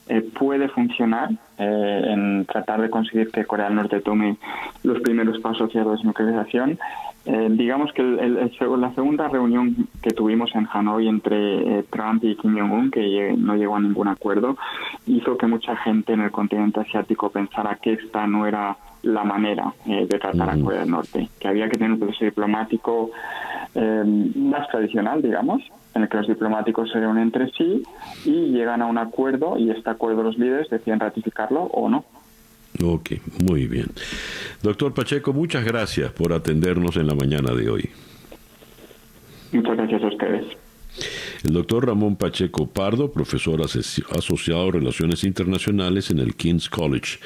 eh, puede funcionar eh, en tratar de conseguir que Corea del Norte tome los primeros pasos hacia la desnuclearización eh, digamos que el, la segunda reunión que tuvimos en Hanoi entre eh, Trump y Kim Jong-un, que no llegó a ningún acuerdo, hizo que mucha gente en el continente asiático pensara que esta no era la manera eh, de tratar a Corea del Norte, que había que tener un proceso diplomático más tradicional, digamos, en el que los diplomáticos se reúnen entre sí y llegan a un acuerdo y este acuerdo los líderes deciden ratificarlo o no. Ok, muy bien. Doctor Pacheco, muchas gracias por atendernos en la mañana de hoy. Muchas gracias a ustedes. El doctor Ramón Pacheco Pardo, profesor asociado de Relaciones Internacionales en el King's College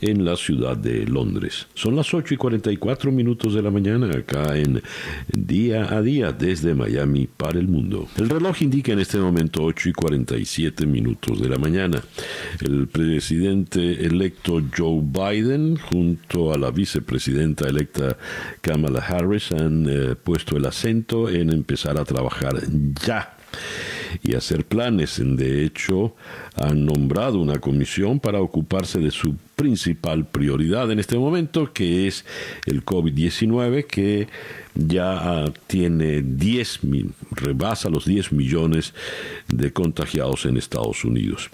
en la ciudad de Londres. Son las 8 y 44 minutos de la mañana acá en Día a Día desde Miami para el mundo. El reloj indica en este momento 8 y 47 minutos de la mañana. El presidente electo Joe Biden junto a la vicepresidenta electa Kamala Harris han eh, puesto el acento en empezar a trabajar ya y hacer planes. De hecho, han nombrado una comisión para ocuparse de su principal prioridad en este momento, que es el COVID-19, que ya tiene 10 rebasa los 10 millones de contagiados en Estados Unidos.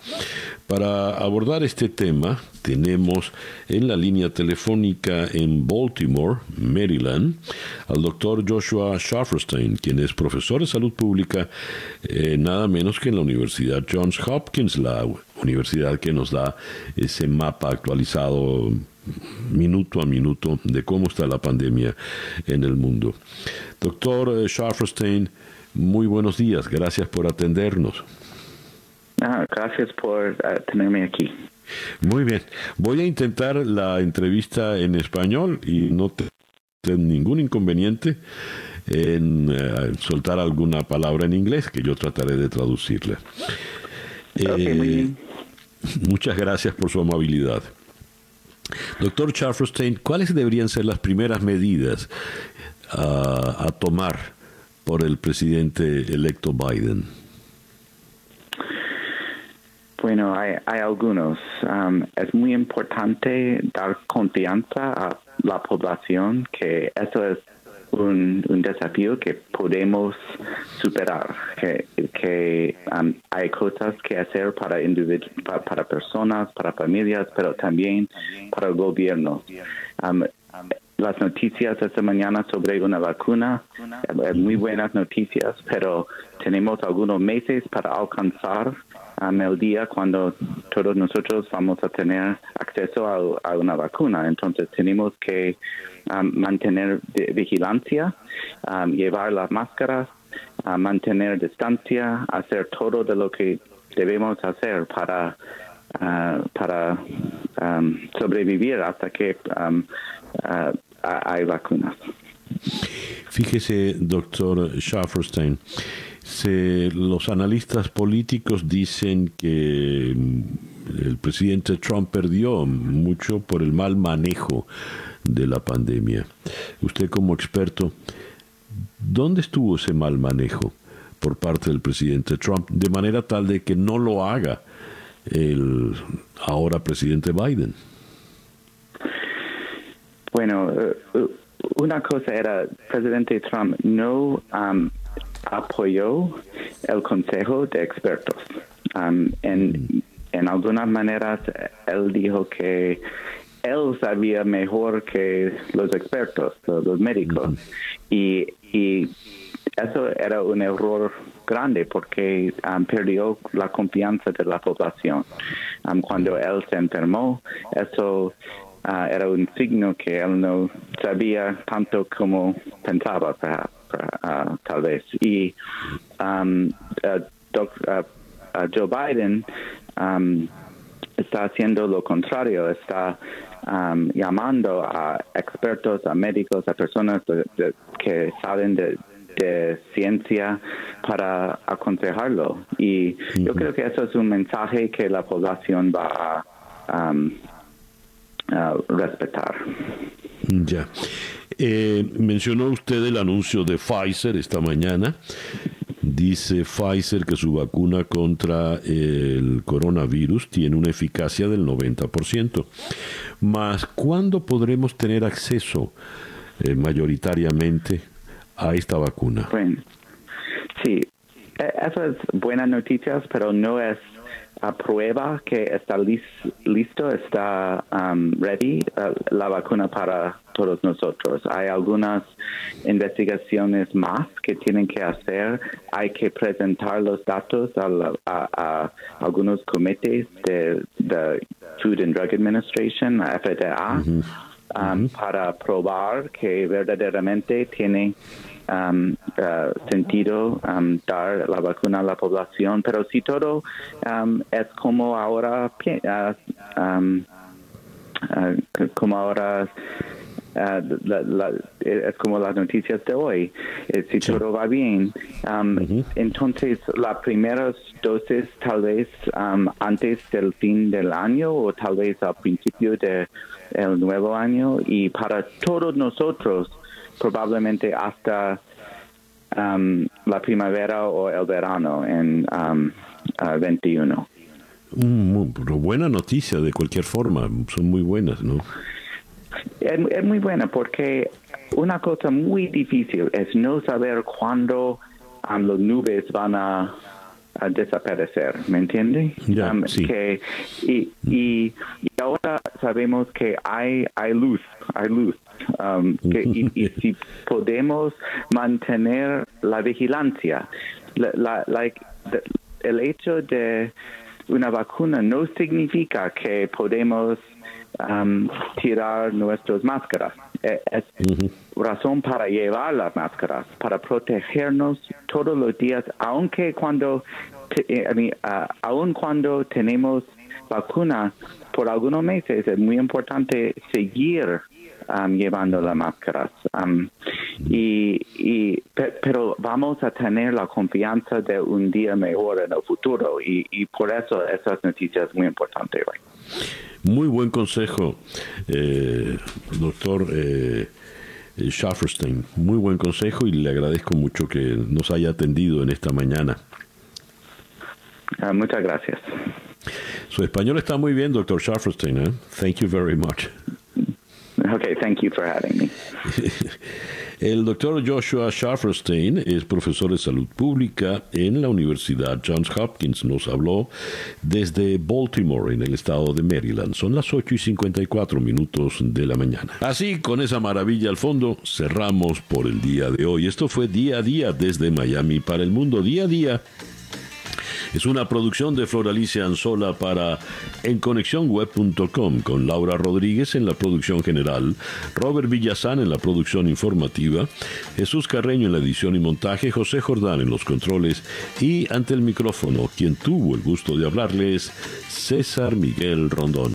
Para abordar este tema, tenemos en la línea telefónica en Baltimore, Maryland, al doctor Joshua Schafferstein, quien es profesor de salud pública, eh, nada menos que en la Universidad Johns Hopkins, la universidad que nos da ese mapa actualizado minuto a minuto de cómo está la pandemia en el mundo. Doctor eh, Schafferstein, muy buenos días, gracias por atendernos. Ah, gracias por eh, tenerme aquí. Muy bien, voy a intentar la entrevista en español y no tengo ningún inconveniente en eh, soltar alguna palabra en inglés que yo trataré de traducirla. Muchas gracias por su amabilidad. Doctor Charfrostein, ¿cuáles deberían ser las primeras medidas uh, a tomar por el presidente electo Biden? Bueno, hay, hay algunos. Um, es muy importante dar confianza a la población que eso es un, un desafío que podemos superar, que, um, hay cosas que hacer para, para, para, personas, para familias, pero también para el gobierno. Um, las noticias esta mañana sobre una vacuna, eh, muy buenas noticias, pero tenemos algunos meses para alcanzar um, el día cuando todos nosotros vamos a tener acceso a, una vacuna. Entonces tenemos que um, mantener vigilancia, um, llevar las máscaras, uh, mantener distancia, hacer todo de lo que debemos hacer para uh, para sobrevivir hasta que uh, hay vacunas. Fíjese, doctor Schafferstein, los analistas políticos dicen que mm, el presidente Trump perdió mucho por el mal manejo de la pandemia. Usted como experto, ¿dónde estuvo ese mal manejo por parte del presidente Trump de manera tal de que no lo haga el ahora presidente Biden? Bueno, eh, eh, una cosa era, presidente Trump no um, apoyó el Consejo de Expertos. Um, en, en algunas maneras, él dijo que él sabía mejor que los expertos, los médicos. y, y, eso era un error grande porque um, perdió la confianza de la población. Um, cuando él se enfermó, eso uh, era un signo que él no sabía tanto como pensaba, perhaps. Uh, tal vez. Y um, uh, uh, Joe Biden um, está haciendo lo contrario, está um, llamando a expertos, a médicos, a personas que saben de, ciencia para aconsejarlo. Y yo creo que eso es un mensaje que la población va a, respetar. Ya. Eh, mencionó usted el anuncio de Pfizer esta mañana. Dice Pfizer que su vacuna contra el coronavirus tiene una eficacia del 90%. Mas, ¿cuándo podremos tener acceso eh, mayoritariamente a esta vacuna? Bueno, sí, e, eso es buenas noticias, pero no es prueba que está listo, está um, ready uh, la vacuna para todos nosotros. Hay algunas investigaciones más que tienen que hacer. Hay que presentar los datos a, algunos comités de, Food and Drug Administration, FDA, um, para probar que verdaderamente tiene um, uh, sentido um, dar la vacuna a la población, pero si todo um, es como ahora, uh, como ahora Uh, es como las noticias de hoy. Eh, si todo va bien, um, entonces las primeras dosis tal vez um, antes del fin del año o tal vez al principio del nuevo año y para todos nosotros probablemente hasta um, la primavera o el verano en um, 21. Mm, buena noticia de cualquier forma, son muy buenas, ¿no? Es, muy buena porque una cosa muy difícil es no saber cuándo um, las nubes van a a desaparecer, ¿me entiende? Um, que, y, y, ahora sabemos que hay, hay luz, hay luz. Um, que, y, *laughs* si podemos mantener la vigilancia, la, el hecho de una vacuna no significa que podemos um, tirar nuestras máscaras. Eh, es razón para llevar las máscaras, para protegernos todos los días, aunque cuando, eh, aun cuando tenemos vacuna, por algunos meses es muy importante seguir um, llevando las máscaras. Um, y, y, pero vamos a tener la confianza de un día mejor en el futuro y, y por eso esas noticias muy importantes hoy. Muy buen consejo, eh, doctor eh, Schafferstein. Muy buen consejo y le agradezco mucho que nos haya atendido en esta mañana. Ah, muchas gracias. Su español está muy bien, doctor Schafferstein. ¿eh? Thank you very much. Okay, thank you for having me. *laughs* El doctor Joshua Schafferstein es profesor de salud pública en la Universidad Johns Hopkins. Nos habló desde Baltimore, en el estado de Maryland. Son las 8 y 54 minutos de la mañana. Así, con esa maravilla al fondo, cerramos por el día de hoy. Esto fue día a día desde Miami para el mundo. Día a día Es una producción de Floralicia Anzola para enconexiónweb.com con Laura Rodríguez en la producción general, Robert Villazán en la producción informativa, Jesús Carreño en la edición y montaje, José Jordán en los controles y ante el micrófono, quien tuvo el gusto de hablarles, César Miguel Rondón.